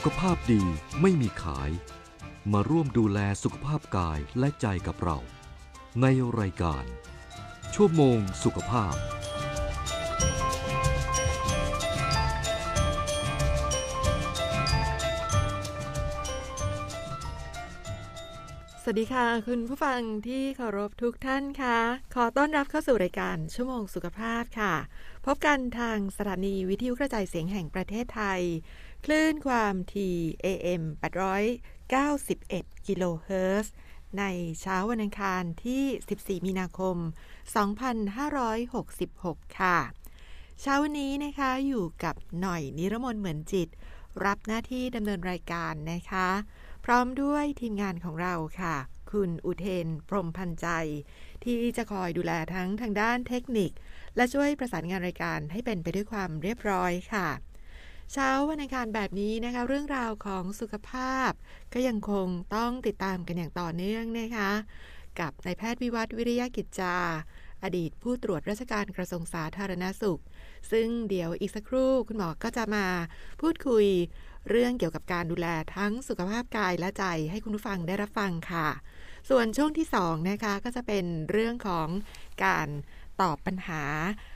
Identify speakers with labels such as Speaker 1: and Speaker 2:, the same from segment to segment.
Speaker 1: สุขภาพดีไม่มีขาย มาร่วมดูแลสุขภาพกายและใจกับเรา ในรายการ ชั่วโมงสุขภาพ
Speaker 2: สวัสดีค่ะ คุณผู้ฟังที่เคารพทุกท่านค่ะ ขอต้อนรับเข้าสู่รายการชั่วโมงสุขภาพค่ะ พบกันทางสถานีวิทยุกระจายเสียงแห่งประเทศไทย คลื่นความถี่ AM 891 กิโลเฮิรตซ์ในเช้าวันอังคารที่ 14 มีนาคม 2566 ค่ะ เช้าวันนี้นะคะอยู่กับหน่อยนิรมนเหมือนจิต รับหน้าที่ดำเนินรายการนะคะ พร้อมด้วยทีมงานของเราค่ะ คุณอุเทน พรมพันใจ ที่จะคอยดูแลทั้งทางด้านเทคนิค และช่วยประสานงานรายการให้เป็นไปด้วยความเรียบร้อยค่ะ เช้าวันอังคารแบบนี้นะคะ เรื่องราวของสุขภาพ ก็ยังคงต้องติดตามกันอย่างต่อเนื่องนะคะ กับนายแพทย์วิวัฒวิริยกิจจา อดีตผู้ตรวจราชการกระทรวงสาธารณสุข ซึ่งเดี๋ยวอีกสักครู่คุณหมอก็จะมาพูดคุยเรื่องเกี่ยวกับการดูแลทั้งสุขภาพกายและใจให้คุณผู้ฟังได้รับฟังค่ะ ส่วนช่วงที่2นะคะก็จะเป็นเรื่องของการ ตอบปัญหา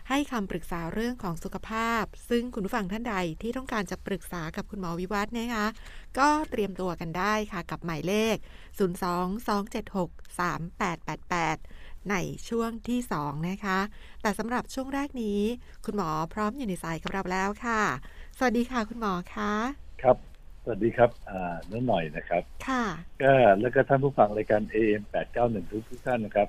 Speaker 2: ให้คำปรึกษาเรื่องของสุขภาพ ซึ่งคุณผู้ฟังท่านใดที่ต้องการจะปรึกษากับคุณหมอวิวัฒน์นะคะ ก็เตรียมตัวกันได้ค่ะกับหมายเลข 022763888 ในช่วงที่ 2 นะคะ แต่สำหรับช่วงแรกนี้ คุณหมอพร้อมอยู่ในสายกับเราแล้วค่ะ สวัสดีค่ะคุณหมอคะ
Speaker 3: ครับสวัสดีครับอ่าน้องหน่อยนะครับ
Speaker 2: ค่ะ
Speaker 3: ก็แล้วก็ท่านผู้ฟังรายการ AM 891ทุกทุกท่านนะครับ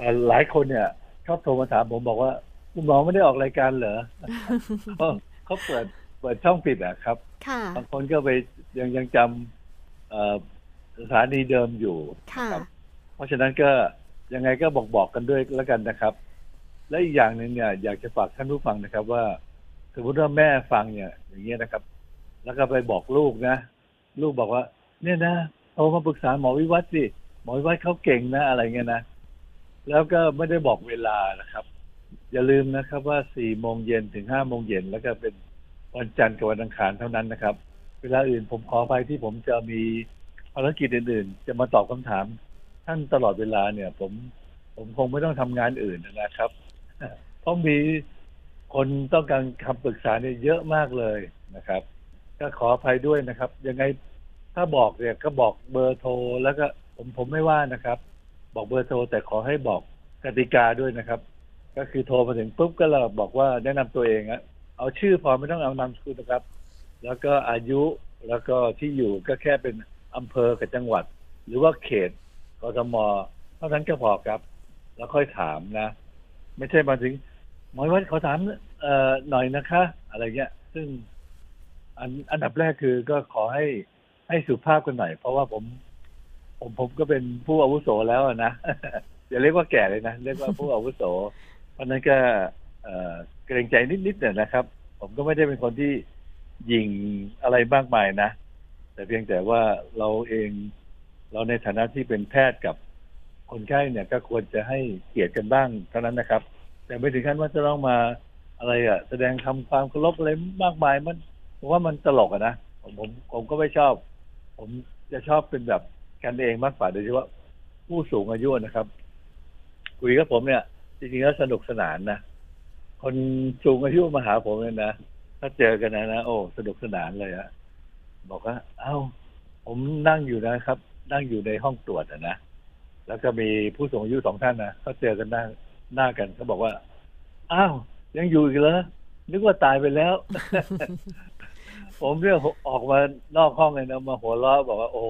Speaker 3: อ่าหลายคนเนี่ย ชอบโทรมาถามผมบอกว่าคุณหมอไม่ได้ออกรายการเหรอเขาเขาเปิดเปิดช่องปิดอะครับ
Speaker 2: ค่ะ
Speaker 3: บางคนก็ไปยังยังจำเอ่อสถานีเดิมอยู่
Speaker 2: ค่ะ
Speaker 3: ครับ เพราะฉะนั้นก็ยังไงก็บอกบอกกันด้วยแล้วกันนะครับ และอีกอย่างหนึ่งเนี่ยอยากจะฝากท่านผู้ฟังนะครับ ว่า สมมติว่าแม่ฟังเนี่ย อย่างเงี้ยนะครับ แล้วก็ไปบอกลูกนะลูกบอกว่า เนี่ยนะโทรมาปรึกษาหมอวิวัฒน์สิหมอวิวัฒน์เขาเก่งนะอะไรเงี้ยนะ แล้วก็ไม่ได้บอกเวลานะครับ อย่าลืมนะครับว่าสี่โมงเย็นถึงห้าโมงเย็นแล้วก็เป็นวันจันทร์กับวันอังคารเท่านั้นนะครับ เวลาอื่นผมขอไปที่ผมจะมีภารกิจอื่น ๆ จะมาตอบคำถาม ท่านตลอดเวลาเนี่ย ผมผมคงไม่ต้องทำงานอื่นนะครับเพราะมีคนต้องการคำปรึกษาเนี่ยเยอะมากเลยนะครับ ก็ขออภัยด้วยนะครับ ยังไงถ้าบอกเนี่ยก็บอกเบอร์โทรแล้วก็ผมผมไม่ว่านะครับ บอกเบอร์โทรแต่ขอให้บอกกติกาด้วยนะครับ ก็คือโทรมาถึงปุ๊บก็เราบอกว่าแนะนำตัวเองอะเอาชื่อพอไม่ต้องเอานามสกุลนะครับ แล้วก็อายุแล้วก็ที่อยู่ก็แค่เป็นอำเภอกับจังหวัด หรือว่าเขตกทมเท่านั้นก็พอครับ แล้วค่อยถามนะ ไม่ใช่มาถึงหมอวัดขอถามเอ่อหน่อยนะคะ อะไรเงี้ย ซึ่งอันอันดับแรกคือก็ขอให้ให้สุภาพกันหน่อย เพราะว่าผม ผมผมก็เป็นผู้อาวุโสแล้วนะอย่าเรียกว่าแก่เลยนะเรียกว่าผู้อาวุโส เพราะนั้นก็เกรงใจนิดๆเนี่ยนะครับ ผมก็ไม่ได้เป็นคนที่ยิงอะไรมากมายนะ แต่เพียงแต่ว่าเราเองเราในฐานะที่เป็นแพทย์กับคนไข้เนี่ยก็ควรจะให้เกียรติกันบ้างเท่านั้นนะครับ แต่ไม่ถึงขั้นว่าจะต้องมาอะไรอะแสดงคำความเคารพอะไรมากมายมันผมว่ามันตลกอะนะผมผมผมก็ไม่ชอบ ผมจะชอบเป็นแบบ กันเองมากกว่าโดยเฉพาะผู้สูงอายุนะครับคุยกับผมเนี่ย จริงๆแล้วสนุกสนานนะคนสูงอายุมาหาผมเนี่ยนะถ้าเจอกันนะนะโอ้สนุกสนานเลยอะบอกว่า เอ้า ผมนั่งอยู่นะครับ นั่งอยู่ในห้องตรวจอะนะแล้วก็มีผู้สูงอายุสองท่านนะเขาเจอกันหน้าหน้ากันเขาบอกว่า อ้าว ยังอยู่อีกเหรอนึกว่าตายไปแล้ว ผมเนี่ยออกมานอกห้องเลยนะมาหัวเราะบอกว่าโอ้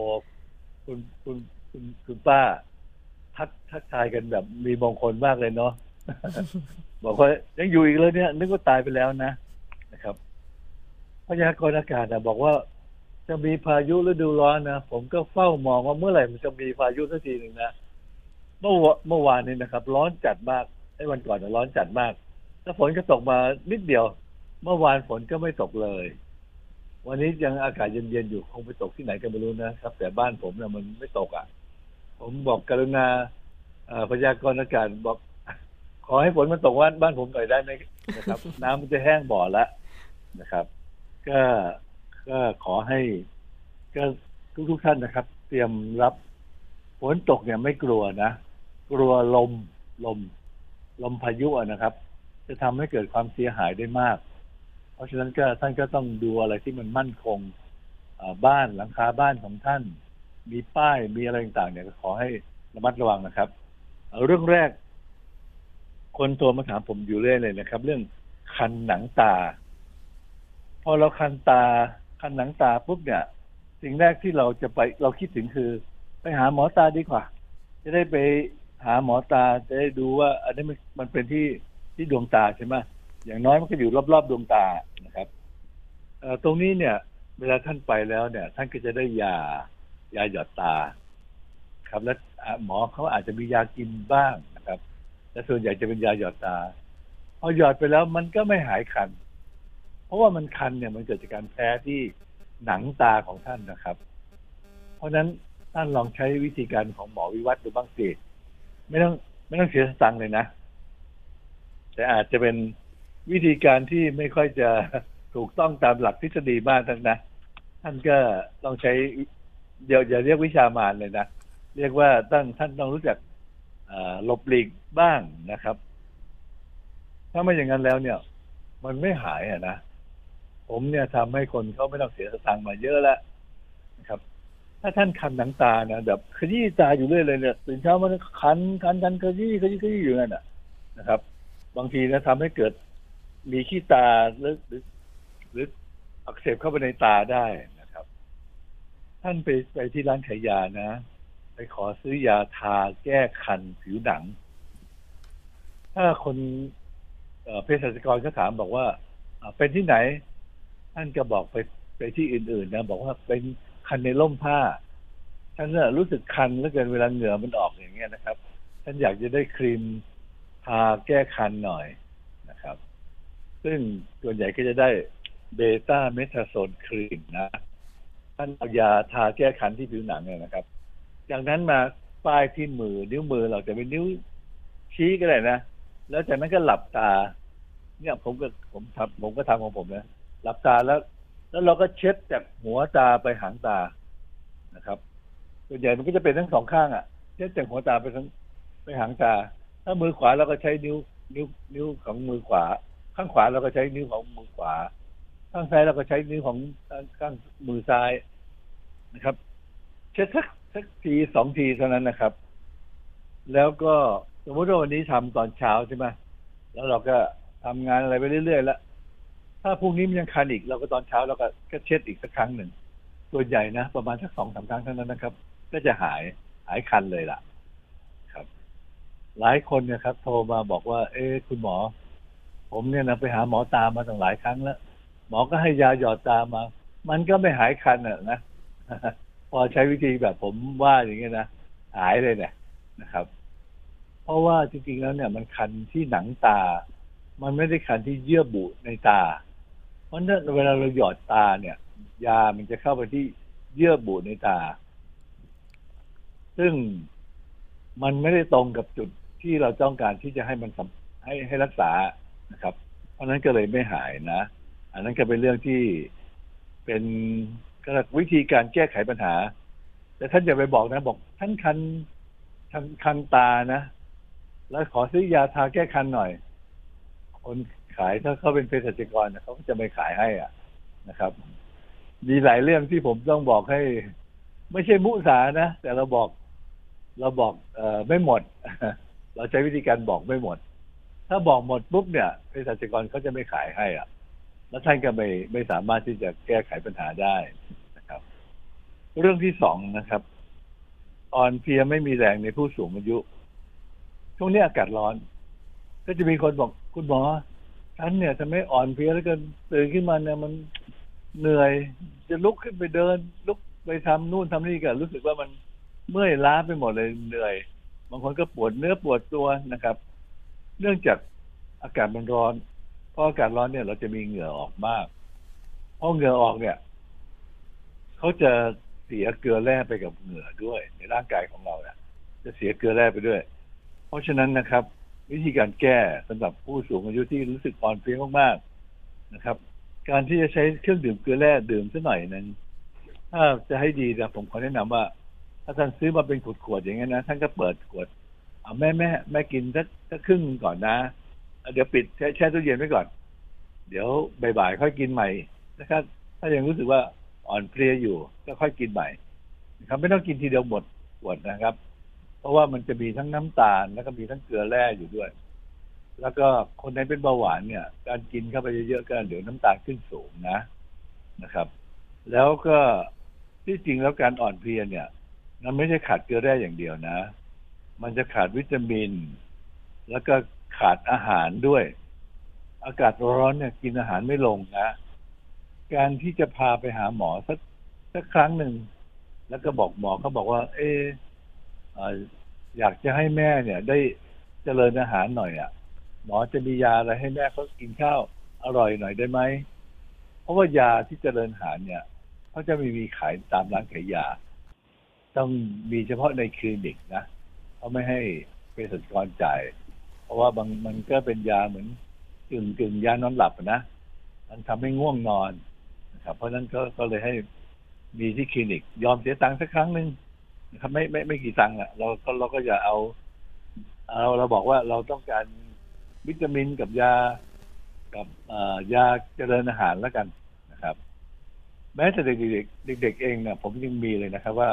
Speaker 3: คุณคุณคุณคุณป้า ทักทักทายกันแบบมีมงคลมากเลยเนาะบอกว่ายังอยู่อีกเลยเนี่ย นึกว่าตายไปแล้วนะนะครับพยากรณ์อากาศนะบอกว่าจะมีพายุฤดูร้อนนะผมก็เฝ้ามองว่าเมื่อไหร่มันจะมีพายุสักทีหนึ่งนะเมื่อเมื่อวานนี้นะครับ ร้อนจัดมากไอ้วันก่อนนะร้อนจัดมากแล้วฝนก็ตกมานิดเดียว เมื่อวานฝนก็ไม่ตกเลย วันนี้ยังอากาศเย็นๆอยู่คงไปตกที่ไหนกันไม่รู้นะครับ แต่บ้านผมเนี่ยมันไม่ตกอะ ผมบอกกรุณาพยากรณ์อากาศบอก ขอให้ฝนมันตกว่าบ้านผมหน่อยได้ไหมนะครับ น้ำมันจะแห้งบ่อแล้วนะครับ ก็ก็ขอให้ก็ทุกทุกๆท่านนะครับ เตรียมรับฝนตกเนี่ยไม่กลัวนะกลัวลมลม ลมพายุนะครับ จะทำให้เกิดความเสียหายได้มาก เพราะฉะนั้นก็ท่านก็ต้องดูอะไรที่มันมั่นคงบ้านหลังคาบ้านของท่าน มีป้ายมีอะไรต่างๆเนี่ยขอให้ระมัดระวังนะครับเรื่องแรก คนโทรมาถามผมอยู่เรื่อยเลยนะครับ เรื่องคันหนังตา พอเราคันตา คันหนังตาปุ๊บเนี่ย สิ่งแรกที่เราจะไปเราคิดถึงคือ ไปหาหมอตาดีกว่า จะได้ไปหาหมอตาจะได้ดูว่า อันนี้มันมันเป็นที่ที่ดวงตาใช่ไหม อย่างน้อยมันก็อยู่รอบๆดวงตานะครับตรงนี้เนี่ย เวลาท่านไปแล้วเนี่ย ท่านก็จะได้ยายาหยอดตา ครับ และหมอเขาอาจจะมียากินบ้างนะครับแต่ส่วนใหญ่จะเป็นยาหยอดตาพอหยอดไปแล้วมันก็ไม่หายคัน เพราะว่ามันคันเนี่ยมันเกิดจากการแพ้ที่หนังตาของท่านนะครับ เพราะฉะนั้นท่านลองใช้วิธีการของหมอวิวัฒน์ดูบ้างสิไม่ต้องไม่ต้องเสียสตังค์เลยนะ แต่อาจจะเป็น วิธีการที่ไม่ค่อยจะถูกต้องตามหลักทฤษฎีมากทั้งนะท่านก็ต้องใช้เดี๋ยวอย่าเรียกวิชามารเลยนะ เรียกว่าท่านท่านต้องรู้จักหลบหลีกบ้างนะครับ ถ้าไม่อย่างนั้นแล้วเนี่ย มันไม่หายอะนะ ผมเนี่ยทำให้คนเขาไม่ต้องเสียสตางค์มาเยอะแล้วนะครับ ถ้าท่านคันหนังตานะแบบขยี้ตาอยู่เรื่อยเลยเนี่ยตื่นเช้ามันคันคันคันขยี้ขยี้ขยี้อยู่นั่นน่ะนะครับ บางทีนะทำให้เกิด มีขี้ตาหรือหรือหรืออักเสบเข้าไปในตาได้นะครับ ท่านไปไปที่ร้านขายยานะ ไปขอซื้อยาทาแก้คันผิวหนัง ถ้าคนเภสัชกรก็ถามบอกว่าเป็นที่ไหน ท่านก็บอกไปไปที่อื่น ๆ นะ บอกว่าเป็นคันในร่มผ้าท่านน่ะรู้สึกคันแล้วเกินเวลาเหงื่อมันออกอย่างเงี้ยนะครับ ท่านอยากจะได้ครีมทาแก้คันหน่อย ซึ่งส่วนใหญ่ก็จะได้เบต้าเมทาโซนครีมนะท่านเอายาทาแก้คันที่ผิวหนังเนี่ยนะครับ จากนั้นมาป้ายที่มือนิ้วมือเราจะเป็นนิ้วชี้ก็ได้นะ แล้วจากนั้นก็หลับตา เนี่ยผมก็ผมทำผมก็ทำของผมนะหลับตาแล้ว แล้วเราก็เช็ดจากหัวตาไปหางตานะครับส่วนใหญ่มันก็จะเป็นทั้งสองข้างอะ่ะเช็ดจากหัวตาไปทั้งไปหางตา ถ้ามือขวาเราก็ใช้นิ้วนิ้วนิ้วของมือขวา ข้างขวาเราก็ใช้นิ้วของมือขวา ข้างซ้ายเราก็ใช้นิ้วของข้างมือซ้ายนะครับเช็ดสักสักทีสองทีเท่านั้นนะครับ แล้วก็สมมติว่าวันนี้ทำตอนเช้าใช่ไหมแล้วเราก็ทำงานอะไรไปเรื่อยๆแล้วถ้าพรุ่งนี้มันยังคันอีกเราก็ตอนเช้าเราก็ก็เช็ดอีกสักครั้งหนึ่งส่วนใหญ่นะประมาณสักสองสามครั้งเท่านั้นนะครับ ก็จะหายหายคันเลยล่ะ ครับ หลายคนเนี่ยครับ โทรมาบอกว่า เอ๊คุณหมอ ผมเนี่ยนะไปหาหมอตามาตั้งหลายครั้งแล้ว หมอก็ให้ยาหยอดตามา มันก็ไม่หายคันอะนะพอใช้วิธีแบบผมว่าอย่างเงี้ยนะหายเลยเนี่ยนะครับ เพราะว่าจริงๆแล้วเนี่ย มันคันที่หนังตา มันไม่ได้คันที่เยื่อบุในตา เพราะนั้นเวลาเราหยอดตาเนี่ย ยามันจะเข้าไปที่เยื่อบุในตา ซึ่งมันไม่ได้ตรงกับจุดที่เราต้องการที่จะให้มันให้ให้รักษา นะครับ เพราะนั้นก็เลยไม่หายนะ อันนั้นก็เป็นเรื่องที่เป็นก็วิธีการแก้ไขปัญหา แต่ท่านอย่าไปบอกนะ บอกท่านคันคันคันตานะ แล้วขอซื้อยาทาแก้คันหน่อย คนขายถ้าเขาเป็นเภสัชกรเขาจะไม่ขายให้อะนะครับ มีหลายเรื่องที่ผมต้องบอกให้ ไม่ใช่มุสานะ แต่เราบอก เราบอกเออไม่หมด เราใช้วิธีการบอกไม่หมด ถ้าบอกหมดปุ๊บเนี่ยเภสัชกรเขาจะไม่ขายให้อะ แล้วท่านก็ไม่ไม่สามารถที่จะแก้ไขปัญหาได้นะครับ เรื่องที่สองนะครับ อ่อนเพลียไม่มีแรงในผู้สูงอายุ ช่วงนี้อากาศร้อน ก็จะมีคนบอกคุณหมอฉันเนี่ยทำไมอ่อนเพลียแล้วก็ตื่นขึ้นมาเนี่ยมันเหนื่อย จะลุกขึ้นไปเดิน ลุกไปทำนู่นทำนี่ก็รู้สึกว่ามันเมื่อยล้าไปหมดเลยเหนื่อย บางคนก็ปวดเนื้อปวดตัวนะครับ เนื่องจากอากาศมันร้อน เพออากาศร้อนเนี่ยเราจะมีเหงื่อออกมากเพอเหงื่อออกเนี่ยเขาจะเสียเกลือแร่ไปกับเหงื่อด้วย ในร่างกายของเราเนี่ยจะเสียเกลือแร่ไปด้วย เพราะฉะนั้นนะครับ วิธีการแก้สำหรับผู้สูงอายุที่รู้สึกอ่อนเพลียมากๆนะครับ การที่จะใช้เครื่องดื่มเกลือแร่ดื่มสักหน่อยหนึงถ้าจะให้ดีนะผมขอแนะนำว่า ถ้าท่านซื้อมาเป็นขวดๆอย่างนี้นนะท่านก็เปิดขวด เอาแม่แม่แม่กินสักสักครึ่งก่อนนะเเดี๋ยวปิดแช่แช่ตู้เย็นไว้ก่อน เดี๋ยวบ่ายๆค่อยกินใหม่นะครับถ้ายังรู้สึกว่าอ่อนเพลียอยู่ ก็ค่อยกินใหม่นะครับไม่ต้องกินทีเดียวหมดขวดนะครับ เพราะว่ามันจะมีทั้งน้ำตาลแล้วก็มีทั้งเกลือแร่อยู่ด้วย แล้วก็คนไหนเป็นเบาหวานเนี่ย การกินเข้าไปเยอะๆก็เดี๋ยวน้ำตาลขึ้นสูงนะนะครับ แล้วก็ที่จริงแล้วการอ่อนเพลียเนี่ย มันไม่ใช่ขาดเกลือแร่อย่างเดียวนะ มันจะขาดวิตามิน แล้วก็ขาดอาหารด้วย อากาศร้อนเนี่ยกินอาหารไม่ลงนะ การที่จะพาไปหาหมอสักสักครั้งหนึ่ง แล้วก็บอกหมอเขาบอกว่า เอออยากจะให้แม่เนี่ย ได้เจริญอาหารหน่อยอะ่ะ หมอจะมียาอะไรให้แม่เขากินข้าวอร่อยหน่อยได้ไหม เพราะว่ายาที่เจริญอาหารเนี่ยเขาจะไม่มีขายตามร้านขายยา ต้องมีเฉพาะในคลินิกนะ เขาไม่ให้เภสัชกรจ่าย เพราะว่าบางมันก็เป็นยาเหมือนกึ่งกึ่งยานอนหลับนะมันทำให้ง่วงนอนนะครับเพราะฉะนั้นก็ก็เลยให้มีที่คลินิก ยอมเสียตังค์สักครั้งหนึ่งนะครับไม่ไม่ไม่กี่ตังค์อะเราก็เราก็อย่าเอาเอาเราบอกว่าเราต้องการวิตามินกับยากับยาเจริญอาหารแล้วกันนะครับ แม้แต่เด็กๆเด็กเองเนี่ยผมยังมีเลยนะครับ ว่า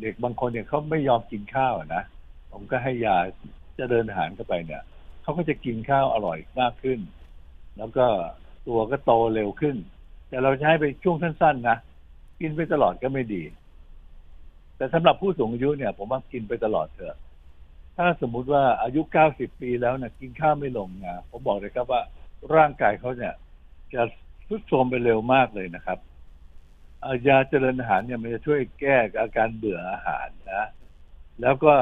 Speaker 3: เด็กบางคนเนี่ยเขาไม่ยอมกินข้าวนะ ผมก็ให้ยาจะเจริญอาหารเข้าไปเนี่ยเขาก็จะกินข้าวอร่อยมากขึ้น แล้วก็ตัวก็โตเร็วขึ้น แต่เราใช้ไปช่วงสั้นๆนะกินไปตลอดก็ไม่ดี แต่สำหรับผู้สูงอายุเนี่ย ผมว่ากินไปตลอดเถอะ ถ้าสมมุติว่าอายุเก้าสิบปีแล้วเนี่ยกินข้าวไม่ลงนะผมบอกเลยครับว่าร่างกายเขาเนี่ยจะทรุดโทรมไปเร็วมากเลยนะครับยาเจริญอาหารเนี่ยมันจะช่วยแก้อาการเบื่ออาหารนะ แล้วก็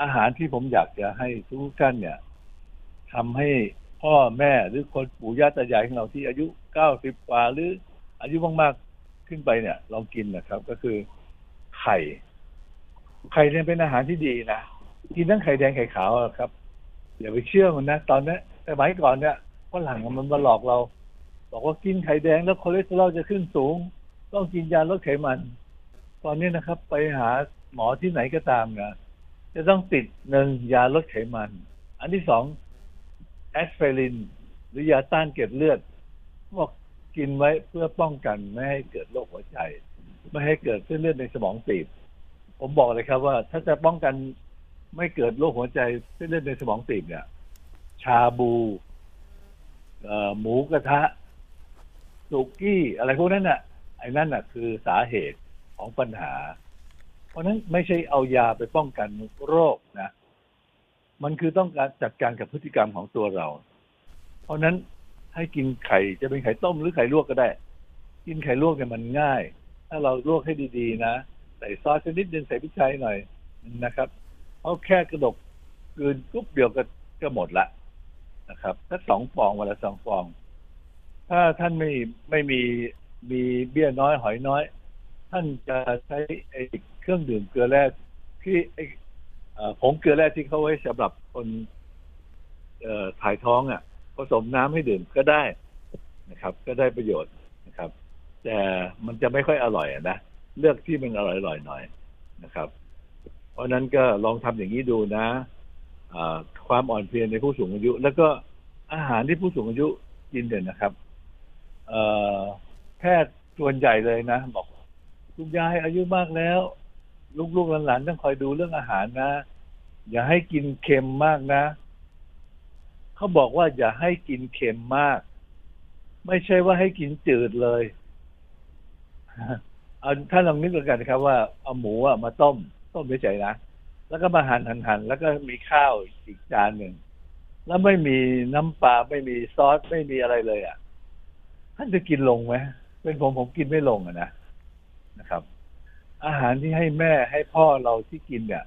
Speaker 3: อาหารที่ผมอยากจะให้ทุกท่านเนี่ยทำให้พ่อแม่หรือคนปู่ย่าตายายของเราที่อายุเก้าสิบกว่าหรืออายุมากๆขึ้นไปเนี่ย ลองกินนะครับ ก็คือไข่ ไข่เนี่ยเป็นอาหารที่ดีนะกินทั้งไข่แดงไข่ขาวครับอย่าไปเชื่อมันนะตอนนี้แต่สมัยก่อนเนี่ยฝรั่งมันมาหลอกเรา บอกว่ากินไข่แดงแล้วคอเลสเตอรอลจะขึ้นสูง ต้องกินยาลดไขมัน ตอนนี้นะครับ ไปหาหมอที่ไหนก็ตามนะ จะต้องติดหนึ่งยาลดไขมัน อันที่สองแอสไพริน หรือยาต้านเกล็ดเลือดบอกกินไว้เพื่อป้องกันไม่ให้เกิดโรคหัวใจ ไม่ให้เกิดเส้นเลือดในสมองตีบ ผมบอกเลยครับว่า ถ้าจะป้องกันไม่เกิดโรคหัวใจเส้นเลือดในสมองตีบเนี่ย ชาบูหมูกระทะสุกี้อะไรพวกนั้นน่ะไอ้นั่นน่ะ คือสาเหตุของปัญหา เพราะนั้นไม่ใช่เอายาไปป้องกันโรคนะ มันคือต้องการจัดการกับพฤติกรรมของตัวเรา เพราะนั้นให้กินไข่จะเป็นไข่ต้มหรือไข่ลวกก็ได้ กินไข่ลวกเนี่ยมันง่าย ถ้าเราลวกให้ดีๆ นะใส่ซอสชนิดนึงใส่พริกไทยหน่อยนะครับเอาแค่กระดกกืนกุ๊บเดียวก็ก็หมดละนะครับถ้าสองฟองวันละสองฟอง ถ้าท่านไม่ไม่มีมีเบี้ยน้อยหอยน้อย ท่านจะใช้ไอ้ เครื่องดื่มเกลือแร่ที่ไอ้ผงเกลือแร่ที่เขาไว้สำหรับคนถ่ายท้องอะผสมน้ำให้ดื่มก็ได้นะครับ ก็ได้ประโยชน์นะครับ แต่มันจะไม่ค่อยอร่อยอะนะเลือกที่มันอร่อยๆหน่อยนะครับ เพราะนั้นก็ลองทำอย่างนี้ดูนะความอ่อนเพลียในผู้สูงอายุ แล้วก็อาหารที่ผู้สูงอายุกินเนี่ยนะครับแพทย์ส่วนใหญ่เลยนะ บอกคุณยายอายุมากแล้ว ลูกๆหลานๆต้องคอยดูเรื่องอาหารนะ อย่าให้กินเค็มมากนะเขาบอกว่าอย่าให้กินเค็มมาก ไม่ใช่ว่าให้กินจืดเลยเอาถ้าลองนึกกันนะครับว่าเอาหมูอะมาต้ม ต้มเฉยๆนะแล้วก็มาหั่นหั่นหั่นแล้วก็มีข้าวอีกจานหนึ่งแล้วไม่มีน้ำปลาไม่มีซอสไม่มีอะไรเลย อะท่านจะกินลงไหมเป็นผมผมกินไม่ลงอะนะนะครับ อาหารที่ให้แม่ให้พ่อเราที่กินเนี่ย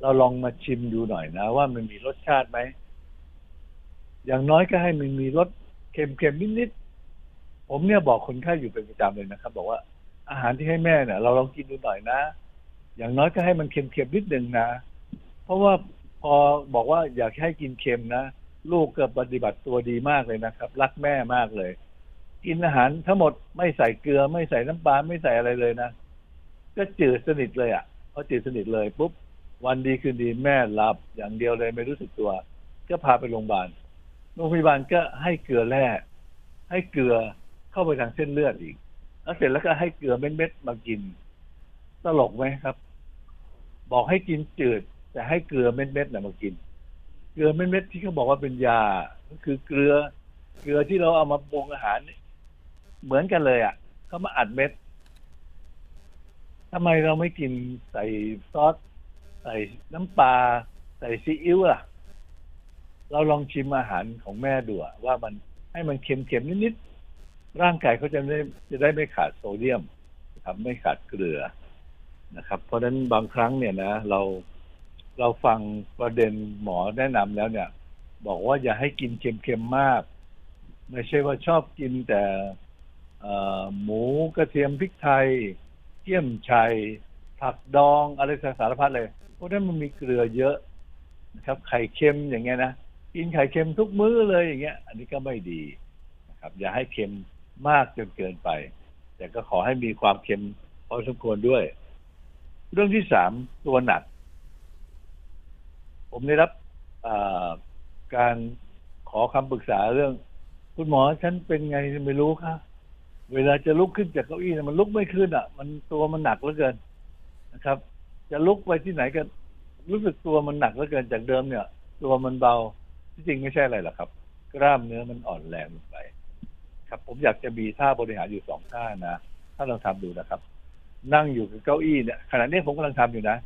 Speaker 3: เราลองมาชิมดูหน่อยนะ ว่ามันมีรสชาติไหม อย่างน้อยก็ให้มันมีรสเค็มๆนิดๆผมเนี่ยบอกคนไข้อยู่เป็นประจำเลยนะครับ บอกว่าอาหารที่ให้แม่เนี่ย เราลองกินดูหน่อยนะ อย่างน้อยก็ให้มันเค็มๆนิดหนึ่งนะ เพราะว่าพอบอกว่าอยากให้กินเค็มนะลูกก็ปฏิบัติตัวดีมากเลยนะครับ รักแม่มากเลย กินอาหารทั้งหมดไม่ใส่เกลือไม่ใส่น้ำปลาไม่ใส่อะไรเลยนะ ก็จืดสนิทเลยอะพอจืดสนิทเลยปุ๊บวันดีคืนดีแม่หลับอย่างเดียวเลยไม่รู้สึกตัว ก็พาไปโรงพยาบาลโรงพยาบาลก็ให้เกลือแร่ให้เกลือเข้าไปทางเส้นเลือดอีกแล้วเสร็จแล้วก็ให้เกลือเม็ดๆมากินตลกไหมครับ บอกให้กินจืด แต่ให้เกลือเม็ดๆน่ะมากิน เกลือเม็ดๆที่เขาบอกว่าเป็นยา ก็คือเกลือ เกลือที่เราเอามาปรุงอาหาร เหมือนกันเลยอะเขามาอัดเม็ด ทำไมเราไม่กินใส่ซอสใส่น้ำปลาใส่ซีอิ๊วล่ะ เราลองชิมอาหารของแม่ดูว่ามันให้มันเค็มๆนิดๆร่างกายเขาจะได้จะได้ไม่ขาดโซเดียมครับไม่ขาดเกลือนะครับ เพราะฉะนั้นบางครั้งเนี่ยนะ เราเราฟังประเด็นหมอแนะนำแล้วเนี่ย บอกว่าอย่าให้กินเค็มๆมาก ไม่ใช่ว่าชอบกินแต่หมูกระเทียมพริกไทย เกี๊ยมชัย ผักดองอะไรสารพัดเลยเพราะนั้นมันมีเกลือเยอะนะครับ ไข่เค็มอย่างเงี้ยนะกินไข่เค็มทุกมื้อเลยอย่างเงี้ย อันนี้ก็ไม่ดีนะครับ อย่าให้เค็มมากจนเกินไป แต่ก็ขอให้มีความเค็มพอสมควรด้วย เรื่องที่สามตัวหนัก ผมได้รับการขอคำปรึกษาเรื่อง คุณหมอฉันเป็นไงไม่รู้ค่ะ เวลาจะลุกขึ้นจากเก้าอี้น่ะมันลุกไม่ขึ้นอะ มันตัวมันหนักเหลือเกินนะครับ จะลุกไปที่ไหนก็รู้สึกตัวมันหนักเหลือเกินจากเดิมเนี่ย ตัวมันเบาที่จริงไม่ใช่อะไรหรอกครับ กล้ามเนื้อมันอ่อนแรงลงไป ครับ ผมอยากจะมีท่าบริหารอยู่สองท่านะถ้าลองทำดูนะครับ นั่งอยู่กับเก้าอี้เนี่ยขณะนี้ผมกำลังทำอยู่นะ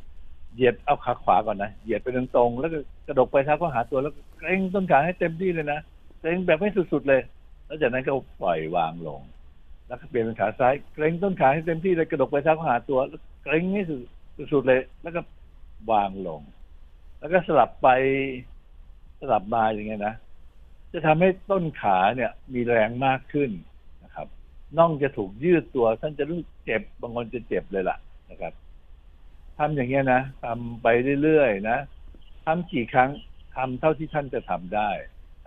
Speaker 3: เหยียดเอาขาขวาก่อนนะเหยียดไปตรงๆแล้วก็กระดกไปท้าก็หาตัวแล้วเกรงต้นขาให้เต็มที่เลยนะเกรงแบบให้สุดๆเลย แล้วจากนั้นก็ปล่อยวางลง แล้วก็เปลี่ยนเป็นขาซ้าย เกรงต้นขาให้เต็มที่เลยกระดกไปเท้าก็หาตัวแล้วเกรงให้สุดสุดเลย แล้วก็วางลง แล้วก็สลับไปสลับมาอย่างเงี้ยนะ จะทำให้ต้นขาเนี่ย มีแรงมากขึ้นนะครับน่องจะถูกยืดตัว ท่านจะรู้เจ็บบางคนจะเจ็บเลยล่ะนะครับทำอย่างเงี้ยนะทำไปเรื่อยๆนะทำกี่ครั้งทำเท่าที่ท่านจะทำได้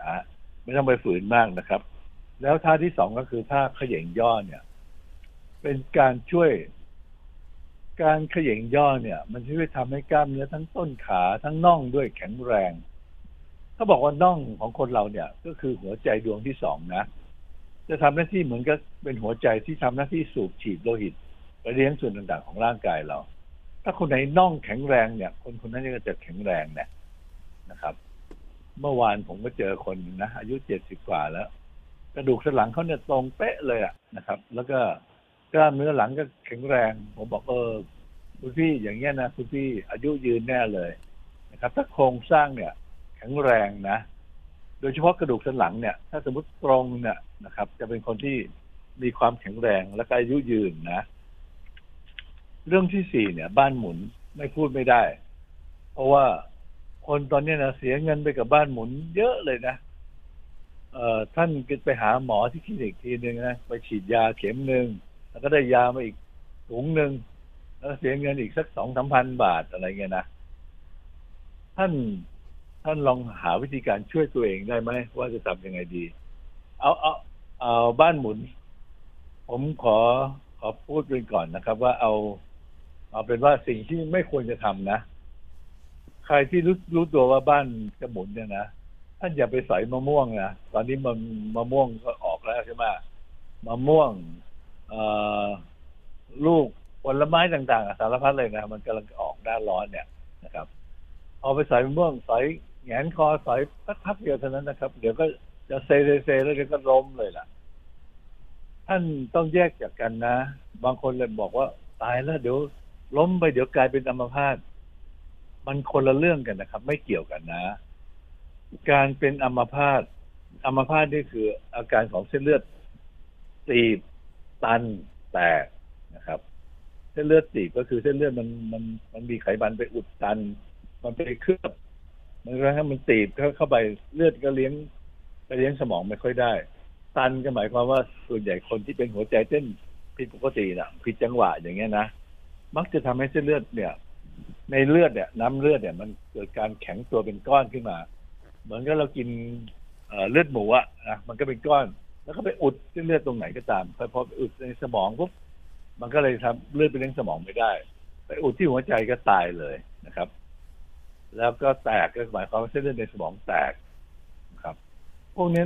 Speaker 3: นะไม่ต้องไปฝืนมากนะครับ แล้วท่าที่สองก็คือท่าเขย่งย่อเนี่ย เป็นการช่วย การเขย่งย่อเนี่ย มันช่วยทำให้กล้ามเนื้อทั้งต้นขาทั้งน่องด้วยแข็งแรงเขาบอกว่าน่องของคนเราเนี่ย ก็คือหัวใจดวงที่สองนะจะทำหน้าที่เหมือนกับเป็นหัวใจที่ทำหน้าที่สูบฉีดโลหิตไปเลี้ยงส่วนต่างๆของร่างกายเรา ถ้าคนไหนน่องแข็งแรงเนี่ย คนคนนั้นก็จะแข็งแรงเนี่ยนะครับ เมื่อวานผมก็เจอคนนะอายุเจ็ดสิบกว่าแล้ว กระดูกสันหลังเขาเนี่ยตรงเป๊ะเลยอะนะครับ แล้วก็กล้ามเนื้อหลังก็แข็งแรง ผมบอกเออคุณพี่อย่างเงี้ยนะคุณพี่อายุยืนแน่เลยนะครับ ถ้าโครงสร้างเนี่ย แข็งแรงนะ โดยเฉพาะกระดูกสันหลังเนี่ย ถ้าสมมติตรงเนี่ยนะครับ จะเป็นคนที่มีความแข็งแรงและก็อายุยืนนะ เรื่องที่สี่เนี่ย บ้านหมุนไม่พูดไม่ได้ เพราะว่าคนตอนนี้นะเสียเงินไปกับบ้านหมุนเยอะเลยนะ เอ่อท่านไปหาหมอที่คลินิกทีหนึ่งนะไปฉีดยาเข็มหนึ่งแล้วก็ได้ยามาอีกถุงหนึ่งแล้วเสียเงินอีกสักสองสามพันบาทอะไรเงี้ยนะท่านท่านลองหาวิธีการช่วยตัวเองได้ไหมว่าจะทำยังไงดี เอาเอาเอาบ้านหมุน ผมขอขอพูดเป็นก่อนนะครับ ว่าเอา เอาเป็นว่าสิ่งที่ไม่ควรจะทำนะ ใครที่รู้รู้ตัวว่าบ้านจะหมุนเนี่ยนะ ท่านอย่าไปใสอยมะม่วงนะตอนนี้มันมะม่วงก็ออกแล้วใช่ไหมมะม่วงอลูกผลไม้ต่างๆ สารพัดเลยนะ มันกำลังออกหน้านร้อนเนี่ยนะครับ เอาไปใส่มะม่วงใส่แงนคอใส่สักพักเดียวเท่านั้นนะครับ เดี๋ยวก็จะเซเซเซแล้วเดี๋ยวก็ล้มเลยล่ะ ท่านต้องแยกจากกันนะ บางคนเลยบอกว่าตายแล้วเดี๋ยวล้มไปเดี๋ยวกลายเป็นอัมพาตมันคนละเรื่องกันนะครับ ไม่เกี่ยวกันนะ การเป็นอัมพาตอัมพาตนี่คืออาการของเส้นเลือดตีบตันแตกนะครับ เส้นเลือดตีบก็คือเส้นเลือดมันมันมันมีไขมันไปอุดตัน มันไปเคลือบมันก็ให้มันตีบเข้าเข้าไปเลือดก็เลี้ยงไปเลี้ยงสมองไม่ค่อยได้ ตันก็หมายความว่าส่วนใหญ่คนที่เป็นหัวใจเต้นผิดปกติน่ะผิดจังหวะอย่างเงี้ยนะมักจะทำให้เส้นเลือดเนี่ย ในเลือดเนี่ย น้ำเลือดเนี่ย มันเกิดการแข็งตัวเป็นก้อนขึ้นมา เหมือนกับเรากินเลือดหมูอะนะมันก็เป็นก้อน แล้วก็ไปอุดเส้นเลือดตรงไหนก็ตามพอพออุดในสมองปุ๊บมันก็เลยทำเลือดไปเลี้ยงสมองไม่ได้ ไปอุดที่หัวใจก็ตายเลยนะครับ แล้วก็แตกก็หมายความว่าเส้นเลือดในสมองแตกนะครับ พวกนี้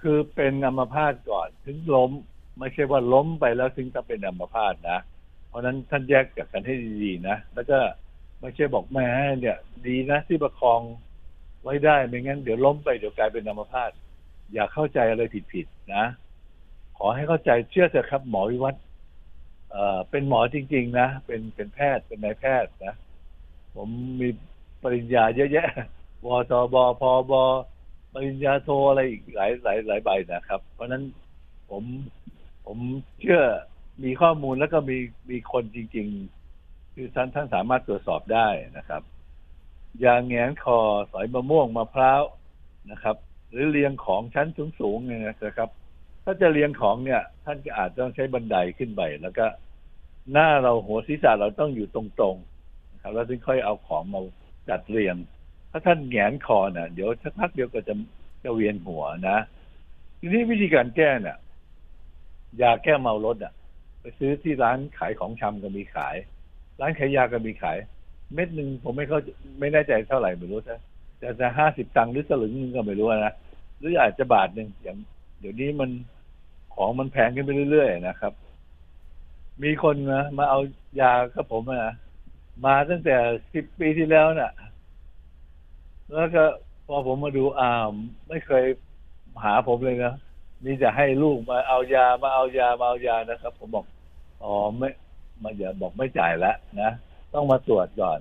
Speaker 3: คือเป็นอัมพาตก่อน ถึงล้มไม่ใช่ว่าล้มไปแล้วถึงจะเป็นอัมพาตนะเพราะฉะนั้นท่านแยกจากกันให้ดีๆนะแล้วก็ไม่ใช่บอกแม่เนี่ย ดีนะที่ประคอง ไว้ได้ไม่งั้นเดี๋ยวล้มไปเดี๋ยวกลายเป็นอัมพาตอย่าเข้าใจอะไรผิดๆนะ ขอให้เข้าใจเชื่อเถอะครับ หมอวิวัฒน์เป็นหมอจริง ๆ นะ เป็นเป็นแพทย์เป็นนายแพทย์นะ ผมมีปริญญาเยอะแยะวทบพบปริญญาโทอะไรอีกหลายหลายหลายใบนะครับ เพราะนั้นผมผมเชื่อมีข้อมูลแล้วก็มีมีคนจริง ๆ คือท่านท่านสามารถตรวจสอบได้นะครับ ยาแงนคอสอยมะม่วงมะพร้าวนะครับ หรือเรียงของชั้นสูงๆเนี่ยนะครับ ถ้าจะเรียงของเนี่ย ท่านก็อาจต้องใช้บันไดขึ้นไปแล้วก็ หน้าเราหัวศีรษะเราต้องอยู่ตรงๆนะครับแล้วถึงค่อยเอาของมาจัดเรียง ถ้าท่านแงนคอเนี่ยเดี๋ยวสักพักเดียวก็จะจะเวียนหัวนะทีนี้วิธีการแก้เนี่ยยาแก้เมารถอะ ไปซื้อที่ร้านขายของชำก็มีขาย ร้านขายยาก็มีขาย เม็ดหนึ่งผมไม่เข้าไม่แน่ใจเท่าไหร่ไม่รู้นะแต่จะห้าสิบตังค์หรือสลึงนึงก็ไม่รู้นะหรืออาจจะบาทหนึ่งอย่าง เดี๋ยวนี้มันของมันแพงขึ้นไปเรื่อยๆนะครับ มีคนนะมาเอายากับผมนะมาตั้งแต่สิบปีที่แล้วน่ะ แล้วก็พอผมมาดูอ้าวไม่เคยหาผมเลยนะมีจะให้ลูกมาเอายามาเอายามาเอายานะครับ ผมบอกอ๋อไม่มาอย่าบอกไม่จ่ายแล้วนะ ต้องมาตรวจก่อน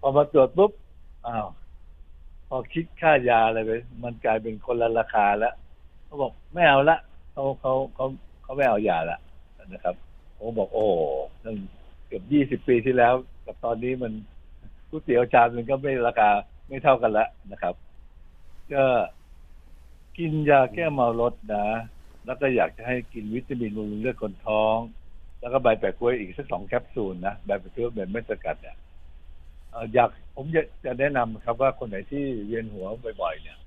Speaker 3: พอมาตรวจปุ๊บอ้าวพอคิดค่ายาอะไรไปมันกลายเป็นคนละราคาแล้วเขาบอกไม่เอาละเขาเขาเขาเขาไม่เอายาละนะครับผมบอกโอ้เกือบยี่สิบปีที่แล้ว กับตอนนี้มันก๋วยเตี๋ยวชามหนึงก็ไม่ราคาไม่เท่ากันละนะครับ ก็กินยาแก้เมารถนะ แล้วก็อยากจะให้กินวิตามินบำรุงเลือดคนท้อง แล้วก็ใบแปะกล้วยอีกสักสองแคปซูลนะใบแปะกล้วยแบบไม่สกัดเนี่ยอยากผมจะจะแนะนำครับว่าคนไหนที่เวียนหัวบ่อยๆเนี่ย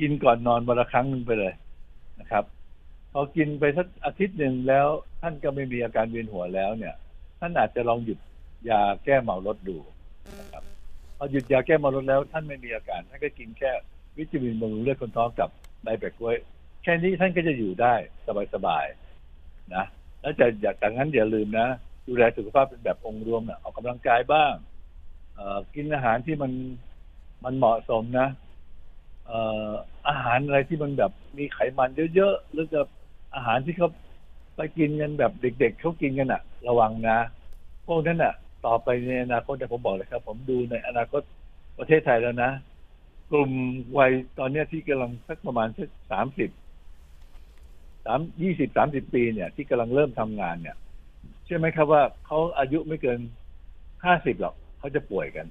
Speaker 3: กินก่อนนอนวันละครั้งหนึ่งไปเลยนะครับ พอกินไปสักอาทิตย์หนึ่งแล้วท่านก็ไม่มีอาการเวียนหัวแล้วเนี่ย ท่านอาจจะลองหยุดยาแก้เมารถดูนะครับพอหยุดยาแก้เมารถแล้ว ท่านไม่มีอาการท่านก็กินแค่วิตามินบำรุงเลือดคนท้องกับใบแปะกล้วย แค่นี้ท่านก็จะอยู่ได้สบายๆนะ แล้วจะอย่าจากนั้นอย่าลืมนะ ดูแลสุขภาพเป็นแบบองค์รวมนะออกกำลังกายบ้าง เอกินอาหารที่มันมันเหมาะสมนะเอออาหารอะไรที่มันแบบมีไขมันเยอะๆหรือจะอาหารที่เขาไปกินกันแบบเด็ก ๆเขากินกันอะระวังนะพวกนั้นอะต่อไปในอนาคตแต่ผมบอกเลยครับ ผมดูในอนาคตประเทศไทยแล้วนะ กลุ่มวัยตอนเนี้ยที่กำลังสักประมาณสักสามสิบ สามยี่สิบสามสิบปีเนี่ย ที่กำลังเริ่มทำงานเนี่ยเชื่อไหมครับว่าเขาอายุไม่เกินห้าสิบหรอกเขาจะป่วยกัน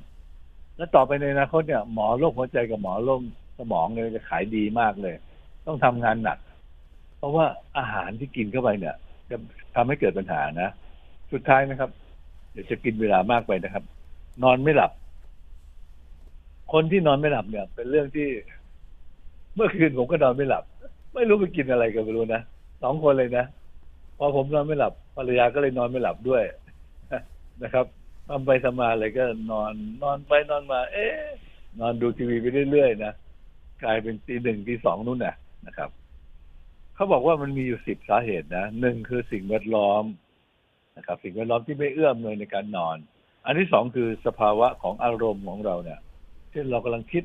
Speaker 3: แล้วต่อไปในอนาคตเนี่ย หมอโรคหัวใจกับหมอโรคสมองเนี่ยจะขายดีมากเลย ต้องทำงานหนัก เพราะว่าอาหารที่กินเข้าไปเนี่ย จะทำให้เกิดปัญหานะสุดท้ายนะครับ เดี๋ยวจะกินเวลามากไปนะครับ นอนไม่หลับ คนที่นอนไม่หลับเนี่ย เป็นเรื่องที่ เมื่อคืนผมก็นอนไม่หลับ ไม่รู้ไปกินอะไรกันไม่รู้นะสองคนเลยนะพอผมนอนไม่หลับภรรยาก็เลยนอนไม่หลับด้วยนะครับทำไปทำมาอะไรก็นอนนอนไปนอนมา เอ๊ะนอนดูทีวีไปเรื่อยๆนะกลายเป็นตีหนึ่งตีสองนู่นน่ะนะครับเขาบอกว่ามันมีอยู่สิบสาเหตุนะหนึ่งคือสิ่งแวดล้อมนะครับ สิ่งแวดล้อมที่ไม่เอื้อมเลยในการนอน อันที่สองคือสภาวะของอารมณ์ของเราเนี่ยเช่นเรากำลังคิด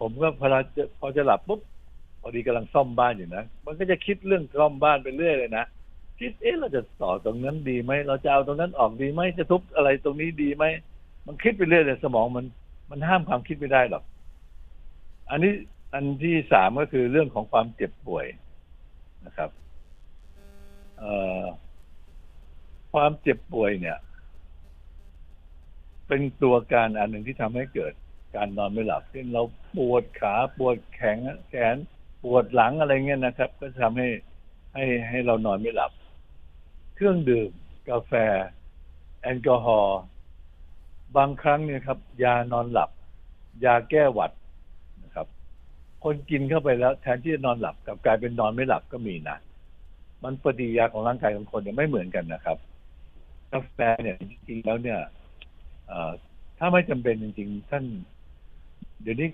Speaker 3: ผมก็พอจะพอจะหลับปุ๊บ อดีกำลังซ่อมบ้านอยู่นะ มันก็จะคิดเรื่องซ่อมบ้านไปเรื่อยเลยนะคิดเอ๊ะเราจะต่อตรงนั้นดีไหมเราจะเอาตรงนั้นออกดีไหมจะทุบอะไรตรงนี้ดีไหมมันคิดไปเรื่อยเลยสมองมัน มันห้ามความคิดไม่ได้หรอก อันนี้อันที่สามก็คือเรื่องของความเจ็บป่วยนะครับเอ่อความเจ็บป่วยเนี่ย เป็นตัวการอันหนึ่งที่ทำให้เกิดการนอนไม่หลับเช่นเราปวดขาปวดแขนแขน ปวดหลังอะไรเงี้ยนะครับ ก็จะทำให้ให้ให้เรานอนไม่หลับ เครื่องดื่ม กาแฟ แอลกอฮอล์บางครั้งเนี่ยครับ ยานอนหลับ ยาแก้หวัดนะครับ คนกินเข้าไปแล้ว แทนที่จะนอนหลับกลับกลายเป็นนอนไม่หลับก็มีนะมันปฏิกิริยาของร่างกายของคนเนี่ยไม่เหมือนกันนะครับกาแฟเนี่ยจริงๆแล้วเนี่ยถ้าไม่จำเป็นจริง ๆ ท่าน เดี๋ยวนี้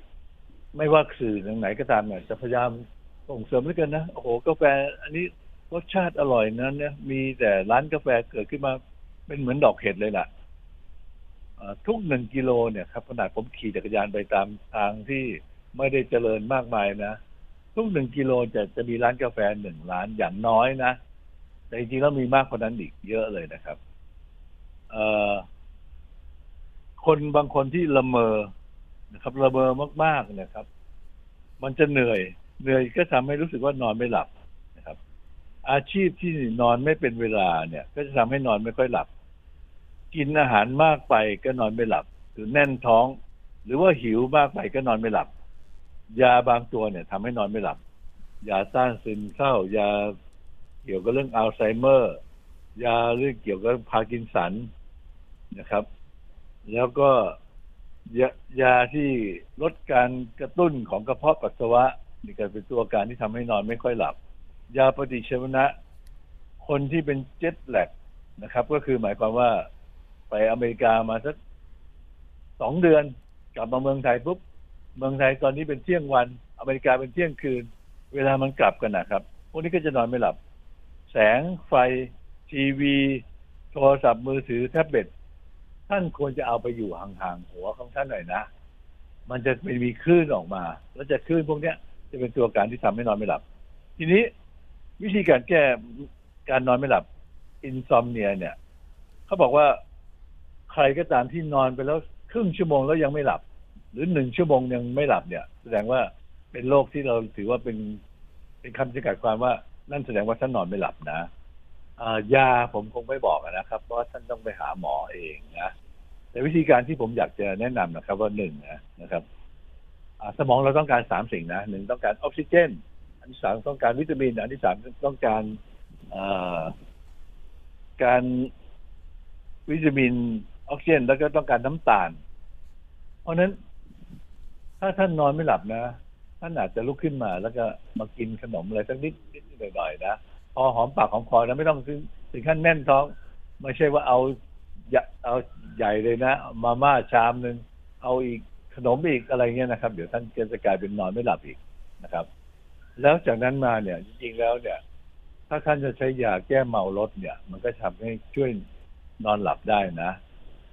Speaker 3: ไม่ว่าสื่อทางไหนก็ตามเนี่ยจะพยายามส่งเสริมด้วยกันนะโอ้โหกาแฟ อันนี้รสชาติอร่อยนั้นเนี่ยมีแต่ร้านกาแฟเกิดขึ้นมาเป็นเหมือนดอกเห็ดเลยล่ะเอ่อทุกหนึ่งกิโลเนี่ยครับขนาดผมขี่จักรยานไปตามทางที่ไม่ได้เจริญมากมายนะทุกหนึ่งกิโลจะจะมีร้านกาแฟหนึ่งร้านอย่างน้อยนะ แต่จริงๆแล้วมีมากกว่านั้นอีกเยอะเลยนะครับ เออคนบางคนที่ละเมอ นะครับละเมอมากๆนะครับ มันจะเหนื่อย เหนื่อยก็ทำให้รู้สึกว่านอนไม่หลับนะครับ อาชีพที่นอนไม่เป็นเวลาเนี่ย ก็จะทำให้นอนไม่ค่อยหลับ กินอาหารมากไปก็นอนไม่หลับหรือแน่นท้อง หรือว่าหิวมากไปก็นอนไม่หลับ ยาบางตัวเนี่ยทำให้นอนไม่หลับ ยาต้านซึมเศร้ายาเกี่ยวกับเรื่องอัลไซเมอร์ ยาเรื่องเกี่ยวกับพาร์กินสันนะครับ แล้วก็ ยายาที่ลดการกระตุ้นของกระเพาะปัสสาวะนี่ก็เป็นตัวการที่ทำให้นอนไม่ค่อยหลับ ยาปฏิชีวนะ คนที่เป็นเจ็ตแลกนะครับ ก็คือหมายความว่าไปอเมริกามาสักสองเดือน กลับมาเมืองไทยปุ๊บเมืองไทยตอนนี้เป็นเที่ยงวัน อเมริกาเป็นเที่ยงคืน เวลามันกลับกันนะครับพวกนี้ก็จะนอนไม่หลับ แสงไฟทีวี โทรศัพท์มือถือแท็บเล็ต ท่านควรจะเอาไปอยู่ห่างๆหัวของท่านหน่อยนะ มันจะไม่มีคลื่นออกมา แล้วจะคลื่นพวกเนี้ย จะเป็นตัวการที่ทำให้นอนไม่หลับ ทีนี้วิธีการแก้การนอนไม่หลับอินซอมเนียเนี่ยเขาบอกว่าใครก็ตามที่นอนไปแล้วครึ่งชั่วโมงแล้วยังไม่หลับ หรือหนึ่งชั่วโมงยังไม่หลับเนี่ย แสดงว่าเป็นโรคที่เราถือว่าเป็นเป็นคำจำกัดความว่า นั่นแสดงว่าท่านนอนไม่หลับนะอ่ายาผมคงไม่บอกนะครับ เพราะท่านต้องไปหาหมอเองนะ แต่วิธีการที่ผมอยากจะแนะนำนะครับ ว่าหนึ่งนะครับสมองเราต้องการสามสิ่งนะหนึ่งต้องการออกซิเจน อันที่สามต้องการวิตามิน อันที่สามต้องการการวิตามินออกซิเจน แล้วก็ต้องการน้ำตาล เพราะนั้น ถ้าท่านนอนไม่หลับนะท่านอาจจะลุกขึ้นมา แล้วก็มากินขนมอะไรสักนิดนิดหน่อยๆนะพอหอมปากหอมคอนะไม่ต้องถึงถึงขั้นแน่นท้อง ไม่ใช่ว่าเอา เอาใหญ่เลยนะ มาม่าชามหนึ่งเอาอีกขนมอีกอะไรเงี้ยนะครับ เดี๋ยวท่านจะกลายเป็นนอนไม่หลับอีกนะครับ แล้วจากนั้นมาเนี่ย จริงๆแล้วเนี่ย ถ้าท่านจะใช้ยาแก้เมารถเนี่ย มันก็ทำให้ช่วยนอนหลับได้นะ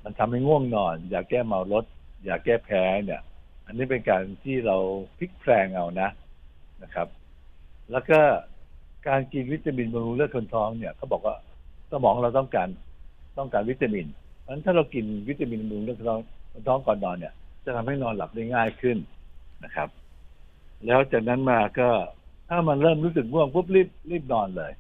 Speaker 3: มันทำให้ง่วงนอนยาแก้เมารถยาแก้แพ้เนี่ย อันนี้เป็นการที่เราพลิกแพลงเอานะนะครับ แล้วก็การกินวิตามินบำรุงเลือดคนท้องเนี่ยเขาบอกว่าสมองเราต้องการ ต้องการวิตามินเพราะฉะนั้นถ้าเรากินวิตามินบำรุงเลือดคนท้องท้องก่อนนอนเนี่ย จะทำให้นอนหลับได้ง่ายขึ้นนะครับ แล้วจากนั้นมาก็ถ้ามันเริ่มรู้สึกง่วงปุ๊บรีบรีบนอนเลย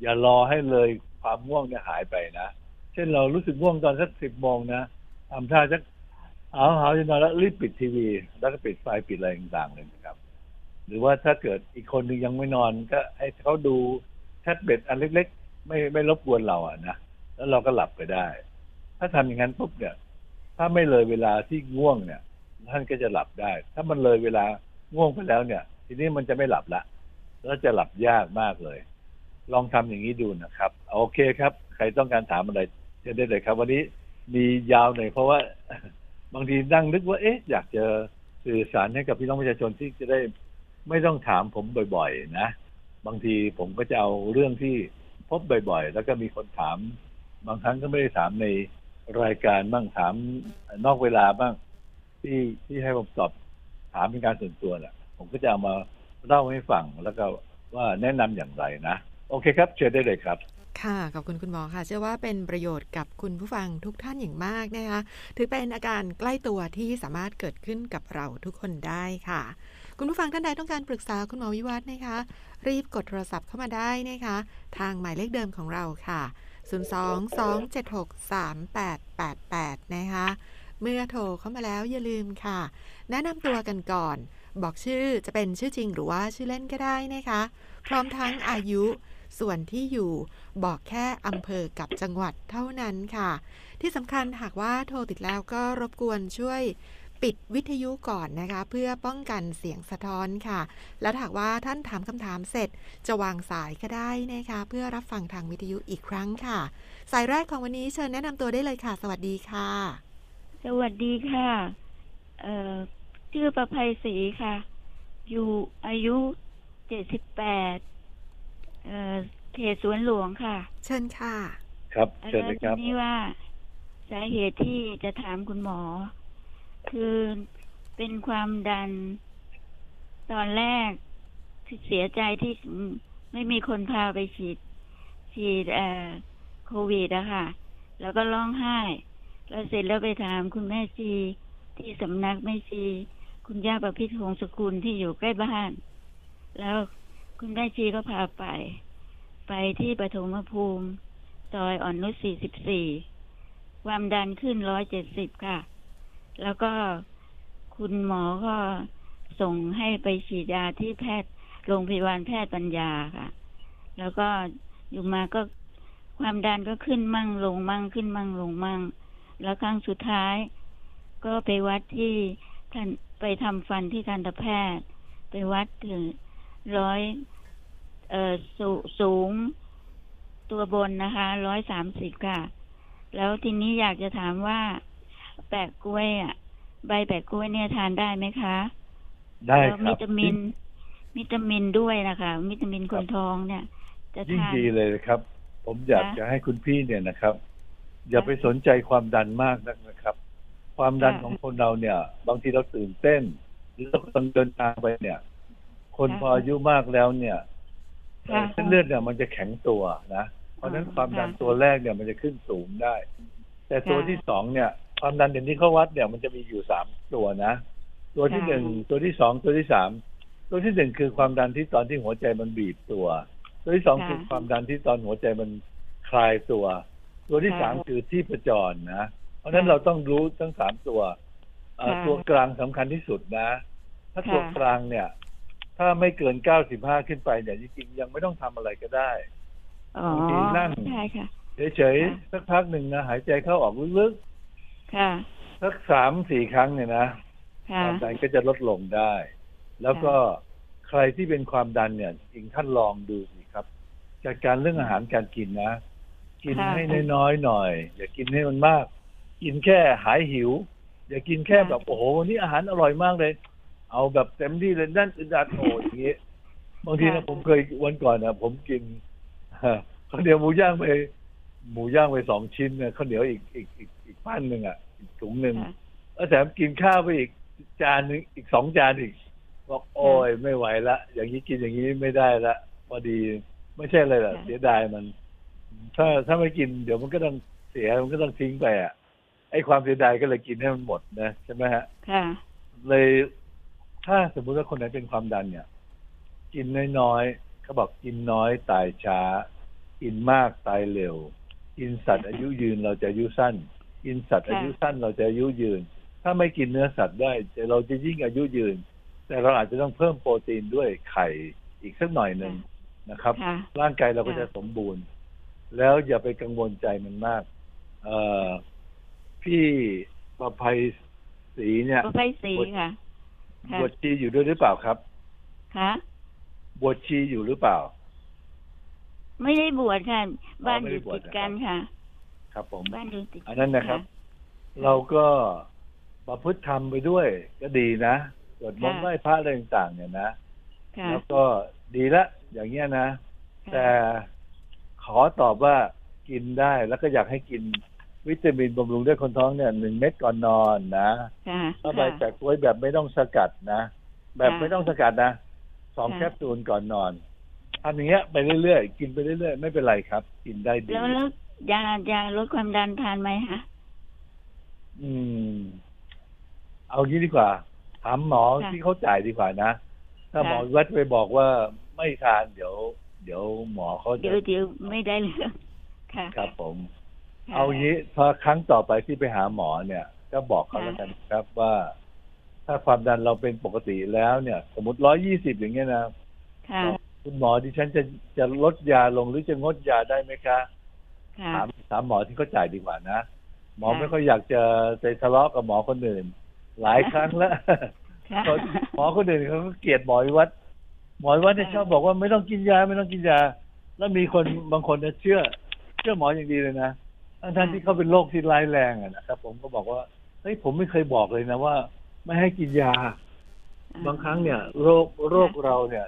Speaker 3: อย่ารอให้เลยความง่วงเนี่ยหายไปนะเช่นเรารู้สึกง่วงตอนสักสิบโมงนะทำท่าสักเอาเอาจะนอนแล้วรีบปิดทีวี แล้วก็ปิดไฟปิดอะไรต่างๆเลยนะครับ หรือว่าถ้าเกิดอีกคนหนึ่งยังไม่นอนก็ให้เขาดูแท็บเล็ตอันเล็ก ๆ ไม่ไม่รบกวนเราอะนะ แล้วเราก็หลับไปได้ ถ้าทำอย่างนั้นปุ๊บเนี่ย ถ้าไม่เลยเวลาที่ง่วงเนี่ย ท่านก็จะหลับได้ ถ้ามันเลยเวลาง่วงไปแล้วเนี่ย ทีนี้มันจะไม่หลับละแล้วจะหลับยากมากเลย ลองทำอย่างนี้ดูนะครับ โอเคครับ ใครต้องการถามอะไรเชิญได้เลยครับ วันนี้มียาวหน่อยเพราะว่าบางทีนั่งนึกว่าเอ๊ะอยากจะสื่อสารให้กับพี่น้องประชาชนที่จะได้ไม่ต้องถามผมบ่อย ๆ นะ บางทีผมก็จะเอาเรื่องที่พบบ่อย ๆ แล้วก็มีคนถาม บางครั้งก็ไม่ได้ถามในรายการบ้างถามนอกเวลาบ้าง ที่ที่ให้ผมตอบถามเป็นการส่วนตัวแหละผมก็จะเอามาเล่าให้ฟังแล้วก็ว่าแนะนำอย่างไรนะ โอเคครับ เชิญได้เลยครับ
Speaker 2: ค่ะขอบคุณคุณหมอค่ะ เชื่อว่าเป็นประโยชน์กับคุณผู้ฟังทุกท่านอย่างมากนะคะถือเป็นอาการใกล้ตัวที่สามารถเกิดขึ้นกับเราทุกคนได้ค่ะ คุณผู้ฟังท่านใดต้องการปรึกษาคุณหมอวิวัฒน์นะคะ รีบกดโทรศัพท์เข้ามาได้นะคะ ทางหมายเลขเดิมของเราค่ะ 022763888 นะคะ เมื่อโทรเข้ามาแล้วอย่าลืมค่ะ แนะนำตัวกันก่อน บอกชื่อจะเป็นชื่อจริงหรือว่าชื่อเล่นก็ได้นะคะ พร้อมทั้งอายุส่วนที่อยู่บอกแค่อำเภอกับจังหวัดเท่านั้นค่ะ ที่สำคัญหากว่าโทรติดแล้วก็รบกวนช่วย ปิดวิทยุก่อนนะคะ เพื่อป้องกันเสียงสะท้อนค่ะ แล้วหากว่าท่านถามคำถามเสร็จจะวางสายก็ได้นะคะ เพื่อรับฟังทางวิทยุอีกครั้งค่ะ สายแรกของวันนี้เชิญแนะนำตัวได้เลยค่ะ สวัสดีค่ะ
Speaker 4: สวัสดีค่ะเอ่อชื่อประภัยศรีค่ะ อยู่อายุเจ็ดสิบแปดเอ่อเขตสวนหลวงค่ะ
Speaker 2: เชิญค่ะ
Speaker 3: ครับ เชิญ
Speaker 4: แล้ว
Speaker 3: เลยค
Speaker 4: ที
Speaker 3: รับ
Speaker 4: นี้ว่าสาเหตุที่จะถามคุณหมอ คือเป็นความดัน ตอนแรกเสียใจที่ไม่มีคนพาไปฉีด ฉีดเอ่อโควิดอะค่ะ แล้วก็ร้องไห้ แล้วเสร็จแล้วไปถามคุณแม่ชีที่สำนักแม่ชี คุณย่าประพิษหงสกุลที่อยู่ใกล้บ้าน แล้วคุณแม่ชีก็พาไป ไปที่ปฐมภูมิซอยอ่อนนุช44 ความดันขึ้น 170 ค่ะ แล้วก็คุณหมอก็ส่งให้ไปฉีดยาที่แพทย์โรงพยาบาลแพทย์ปัญญาค่ะ แล้วก็อยู่มาก็ความดันก็ขึ้นมั่งลงมั่งขึ้นมั่งลงมั่ง แล้วครั้งสุดท้าย ก็ไปวัดที่ท่านไปทำฟันที่ทันตแพทย์ ไปวัดถึงร้อยเอ่อสูสูงตัวบนนะคะร้อยสามสิบค่ะ แล้วทีนี้อยากจะถามว่า แปะกล้วยอะ ใบแปะกล้วยเนี่ยทานได้ไหมคะ
Speaker 3: ได้
Speaker 4: แล้ว
Speaker 3: ครั
Speaker 4: วิ
Speaker 3: บ
Speaker 4: ตามิน วิตามินด้วยนะคะวิตามินคนท้องเนี่ย จะ
Speaker 3: ยิ่ง
Speaker 4: ทาน
Speaker 3: ดีเลยครับ ผมอยาก
Speaker 4: ค่ะ
Speaker 3: จะให้คุณพี่เนี่ยนะครับ อย่าไปสนใจความดันมากนักนะครับ ความดัน
Speaker 4: ค่ะ
Speaker 3: ของคนเราเนี่ย บางทีเราตื่นเต้นหรือเรากำลังเดินทางไปเนี่ย คน
Speaker 4: ค่ะ
Speaker 3: พออายุมากแล้วเนี่ยเอ่อ
Speaker 4: ค่ะ
Speaker 3: เส้นเลือดเนี่ยมันจะแข็งตัวนะเพราะฉะนั้น
Speaker 4: อ๋อ
Speaker 3: ความดัน
Speaker 4: ค่ะ
Speaker 3: ตัวแรกเนี่ยมันจะขึ้นสูงได้ แต่ตัว
Speaker 4: ค่ะ
Speaker 3: ที่สองเนี่ย ความดันอย่างที่เขาวัดเนี่ยมันจะมีอยู่สามตัวนะ ตัวที่
Speaker 4: ค่ะ
Speaker 3: หนึ่งตัวที่สองตัวที่สามตัวที่หนึ่งคือความดันที่ตอนที่หัวใจมันบีบตัว ตัวที่สอง
Speaker 4: ค่ะ
Speaker 3: คือความดันที่ตอนหัวใจมันคลายตัว ตัวที่
Speaker 4: ค่ะ
Speaker 3: สามคือที่ประจรนะ เพราะฉะนั้น
Speaker 4: ค่ะ
Speaker 3: เราต้องรู้ทั้งสามตัวเอ่อ
Speaker 4: ค่ะ
Speaker 3: ตัวกลางสำคัญที่สุดนะ ถ้า
Speaker 4: ค่ะ
Speaker 3: ตัวกลางเนี่ย ถ้าไม่เกินเก้าสิบห้าขึ้นไปเนี่ยจริงๆยังไม่ต้องทำอะไรก็ได้
Speaker 4: อ๋อบา
Speaker 3: งทีนั่ง
Speaker 4: ใช่ค่ะ
Speaker 3: เฉย
Speaker 4: ค่ะ
Speaker 3: ๆสักพักหนึ่งนะหายใจเข้าออกลึก
Speaker 4: ค่ะ
Speaker 3: ๆสักสามสี่ครั้งเนี่ยนะ
Speaker 4: ค่ะ
Speaker 3: ความดันก็จะลดลงได้ แล้วก็ใครที่เป็นความดันเนี่ยจริงท่านลองดูสิครับ จัดการเรื่องอาหารการกินนะ กิน
Speaker 4: ค่ะ
Speaker 3: ให้น้อยๆหน่อย อย่ากินให้มันมาก กินแค่หายหิว อย่ากินแค่
Speaker 4: ค่ะ
Speaker 3: แบบโอ้โหวันนี้อาหารอร่อยมากเลย เอาแบบเต็มที่เลยนั่นอึดอัดโอ้อย่างงี้บางทีนะผมเคยวันก่อนนะผมกินข้าวเหนียวหมูย่างไปหมูย่างไปสองชิ้นเนี่ยข้าวเหนียวอีกอีกอีก อีกปั้นหนึ่งอะอีกถุงหนึ่ง
Speaker 4: ค่ะ
Speaker 3: แล้วแถมกินข้าวไปอีกจานหนึงอีกสองจานอีกบอกโอ้ยไม่ไหวละ อย่างนี้กินอย่างนี้ไม่ได้ละพอดีไม่ใช่เลยล่ะ
Speaker 4: ค่ะ
Speaker 3: เสียดายมัน ถ้าถ้าไม่กินเดี๋ยวมันก็ต้องเสียมันก็ต้องทิ้งไปอะไอ้ความเสียดายก็เลยกินให้มันหมดนะใช่ไหมฮะ
Speaker 4: ค่ะ
Speaker 3: เลยถ้าสมมุติว่าคนไหนเป็นความดันเนี่ย กินน้อยๆเขาบอกกินน้อยตายช้า กินมากตายเร็ว กินสัตว์อายุยืนเราจะอายุสั้น กินสัตว์
Speaker 4: ค่ะ
Speaker 3: อายุสั้นเราจะอายุยืน ถ้าไม่กินเนื้อสัตว์ได้แต่เราจะยิ่งอายุยืน แต่เราอาจจะต้องเพิ่มโปรตีนด้วยไข่อีกสักหน่อยหนึ่งนะครับ
Speaker 4: ค่ะ
Speaker 3: ร่างกายเราก็จะ
Speaker 4: ค่ะ
Speaker 3: สมบูรณ์ แล้วอย่าไปกังวลใจมันมาก เอ่อพี่ประภัยศรีเนี่ย
Speaker 4: ประภัยศรีค่ะค่ะ
Speaker 3: บวชชีอยู่ด้วยหรือเปล่าครับ
Speaker 4: ค่ะ
Speaker 3: บวชชีอยู่หรือเปล่า
Speaker 4: ไม่ได้บวชค่ะ บ้าน
Speaker 3: ไม่
Speaker 4: อ
Speaker 3: ได้
Speaker 4: ยู่
Speaker 3: บวช
Speaker 4: ติดกัน
Speaker 3: นะครับ
Speaker 4: ค่ะ
Speaker 3: ครับผม
Speaker 4: บ้านอยู่ติด
Speaker 3: อันนั้นนะครับ เราก็ประพฤติธรรมไปด้วย ก็ดีนะสวดมนต์ไหว้พระอะไรต่างๆเนี่ยนะ
Speaker 4: ค่ะ
Speaker 3: แล้วก็ดีละ อย่างเงี้ยนะ
Speaker 4: ค่ะ
Speaker 3: แต่ขอตอบว่ากินได้แล้วก็อยากให้กินวิตามินบำรุงด้วยคนท้องเนี่ยหนึ่งเม็ดก่อนนอนนะ
Speaker 4: ค่ะ
Speaker 3: ถ้าใบ
Speaker 4: ค่ะ
Speaker 3: แปะกล้วยแบบไม่ต้องสกัดนะ แบบ
Speaker 4: ค่ะ
Speaker 3: ไม่ต้องสกัดนะสอง
Speaker 4: ค่ะ
Speaker 3: แคปซูลก่อนนอนทำอย่างเงี้ยไปเรื่อยๆ กินไปเรื่อยๆ ไม่เป็นไรครับ กินได้ดี
Speaker 4: แล้วแล้ว ยายาลดความดันทานไหมคะ
Speaker 3: อืม เอางี้ดีกว่า ถามหมอ
Speaker 4: ค่ะ
Speaker 3: ที่เขาจ่ายดีกว่านะ ถ้า
Speaker 4: ค่ะ
Speaker 3: หมอวัดไปบอกว่าไม่ทานเดี๋ยว เดี๋ยวหมอเขาจะ
Speaker 4: เดี๋ยวเดี๋ยวไม่ได้เรื่องค่ะ
Speaker 3: ครับผม
Speaker 4: ค่ะ
Speaker 3: เอางี้พอครั้งต่อไปที่ไปหาหมอเนี่ย ก็บอกเขา
Speaker 4: ค่ะ
Speaker 3: แล้วกันครับว่า ถ้าความดันเราเป็นปกติแล้วเนี่ย สมมติร้อยยี่สิบอย่างเงี้ยนะ
Speaker 4: ค่ะ
Speaker 3: คุณหมอดิฉันจะจะลดยาลงหรือจะงดยาได้ไหมคะ
Speaker 4: ค่ะ
Speaker 3: ถามถามหมอที่เขาจ่ายดีกว่านะ หมอ
Speaker 4: ค่ะ
Speaker 3: ไม่ค่อยอยากจะไปทะเลาะกับหมอคนอื่น หลายครั้งแล้ว
Speaker 4: ค่ะ
Speaker 3: คนหมอคนอื่นเขาก็เกลียดหมอวิวัฒน์หมอวิวัฒน์เนี่ย
Speaker 4: ค่ะ
Speaker 3: ชอบบอกว่าไม่ต้องกินยาไม่ต้องกินยา แล้วมีคนบางคนเนี่ยเชื่อ เชื่อหมออย่างดีเลยนะทั้งท่านที่เขาเป็นโรคที่ร้ายแรงอะนะครับผมก็บอกว่าเฮ้ยผมไม่เคยบอกเลยนะว่า ไม่ให้กินยา บางครั้งเนี่ย โรคโรคเราเนี่ย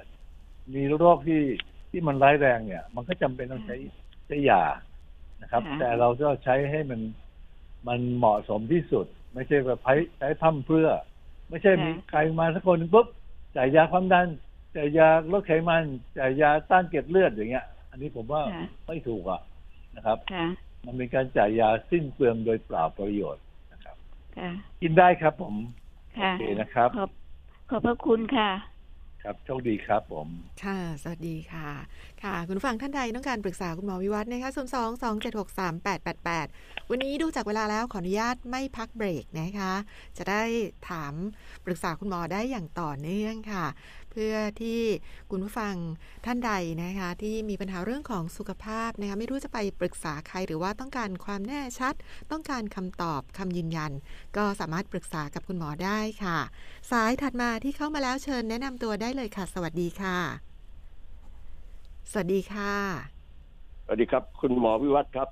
Speaker 3: มีโรคที่ที่มันร้ายแรงเนี่ย มันก็จำเป็นต้องใช้ใช้ยา นะครับ
Speaker 4: ค่ะ
Speaker 3: แต่เราก็ใช้ให้มันมันเหมาะสมที่สุด ไม่ใช่แบบใช้ใช้พั่มเพรื่อ ไม่ใช่มีใครมาสักคนหนึ่งปุ๊บจ่ายยาความดันจ่ายยาลดไขมันจ่ายยาต้านเกล็ดเลือดอย่างเงี้ย อันนี้ผมว่า
Speaker 4: ค่ะ
Speaker 3: ไม่ถูกอะนะครับ
Speaker 4: ค่ะ
Speaker 3: มันเป็นการจ่ายยาสิ้นเปลืองโดยเปล่าประโยชน์นะครับ
Speaker 4: ค่ะ
Speaker 3: กินได้ครับผม
Speaker 4: ค่ะ
Speaker 3: โอเคนะครับ
Speaker 4: ขอบขอบพระคุณค่ะ
Speaker 3: ครับโชคดีครับผม
Speaker 2: ค่ะ สวัสดีค่ะ ค่ะ คุณผู้ฟังท่านใดต้องการปรึกษาคุณหมอวิวัฒน์นะคะ0 2 2 7 6 3 8 8 8วันนี้ดูจากเวลาแล้วขออนุญาตไม่พักเบรกนะคะ จะได้ถามปรึกษาคุณหมอได้อย่างต่อเนื่องค่ะ พื่อที่คุณผู้ฟังท่านใดนะคะ ที่มีปัญหาเรื่องของสุขภาพนะคะไม่รู้จะไปปรึกษาใครหรือว่าต้องการความแน่ชัด ต้องการคำตอบคำยืนยัน ก็สามารถปรึกษากับคุณหมอได้ค่ะ สายถัดมาที่เข้ามาแล้วเชิญแนะนำตัวได้เลยค่ะ สวัสดีค่ะ สวัสดีค่ะ
Speaker 5: สวัสดีครับ คุณหมอวิวัฒครับ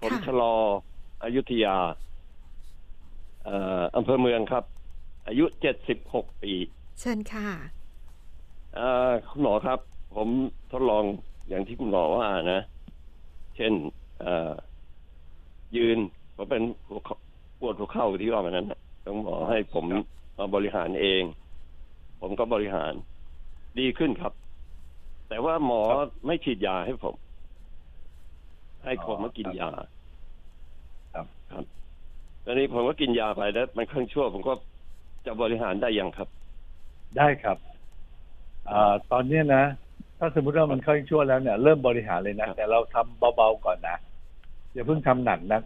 Speaker 5: ผมชะลออายุทยาอำเภอเมืองครับ อายุเจ็ดสิบหกปี
Speaker 2: เชิญค่ะ
Speaker 5: เอ่อคุณหมอครับ ผมทดลองอย่างที่คุณหมอว่านะ เช่นเอ่อยืนผมเป็นหัวเข่าปวดหัวเข่าที่ว่ามันนั้นน่ะต้องหมอให้ผมมาบริหารเอง ผมก็บริหารดีขึ้นครับ แต่ว่าหมอไม่ฉีดยาให้ผม ให้ผมมากินยา
Speaker 3: ครับ
Speaker 5: ครับตอนนี้ผมก็กินยาไปแล้ว มันครึ่งชั่วผมก็จะบริหารได้ยังครับ
Speaker 3: ได้ครับอ่าตอนเนี้ยนะ ถ้าสมมติว่ามันเข้าชั่วแล้วเนี่ย เริ่มบริหารเลยนะ
Speaker 5: ครับ
Speaker 3: แต่เราทำเบาๆก่อนนะอย่าเพิ่งทำหนักนะ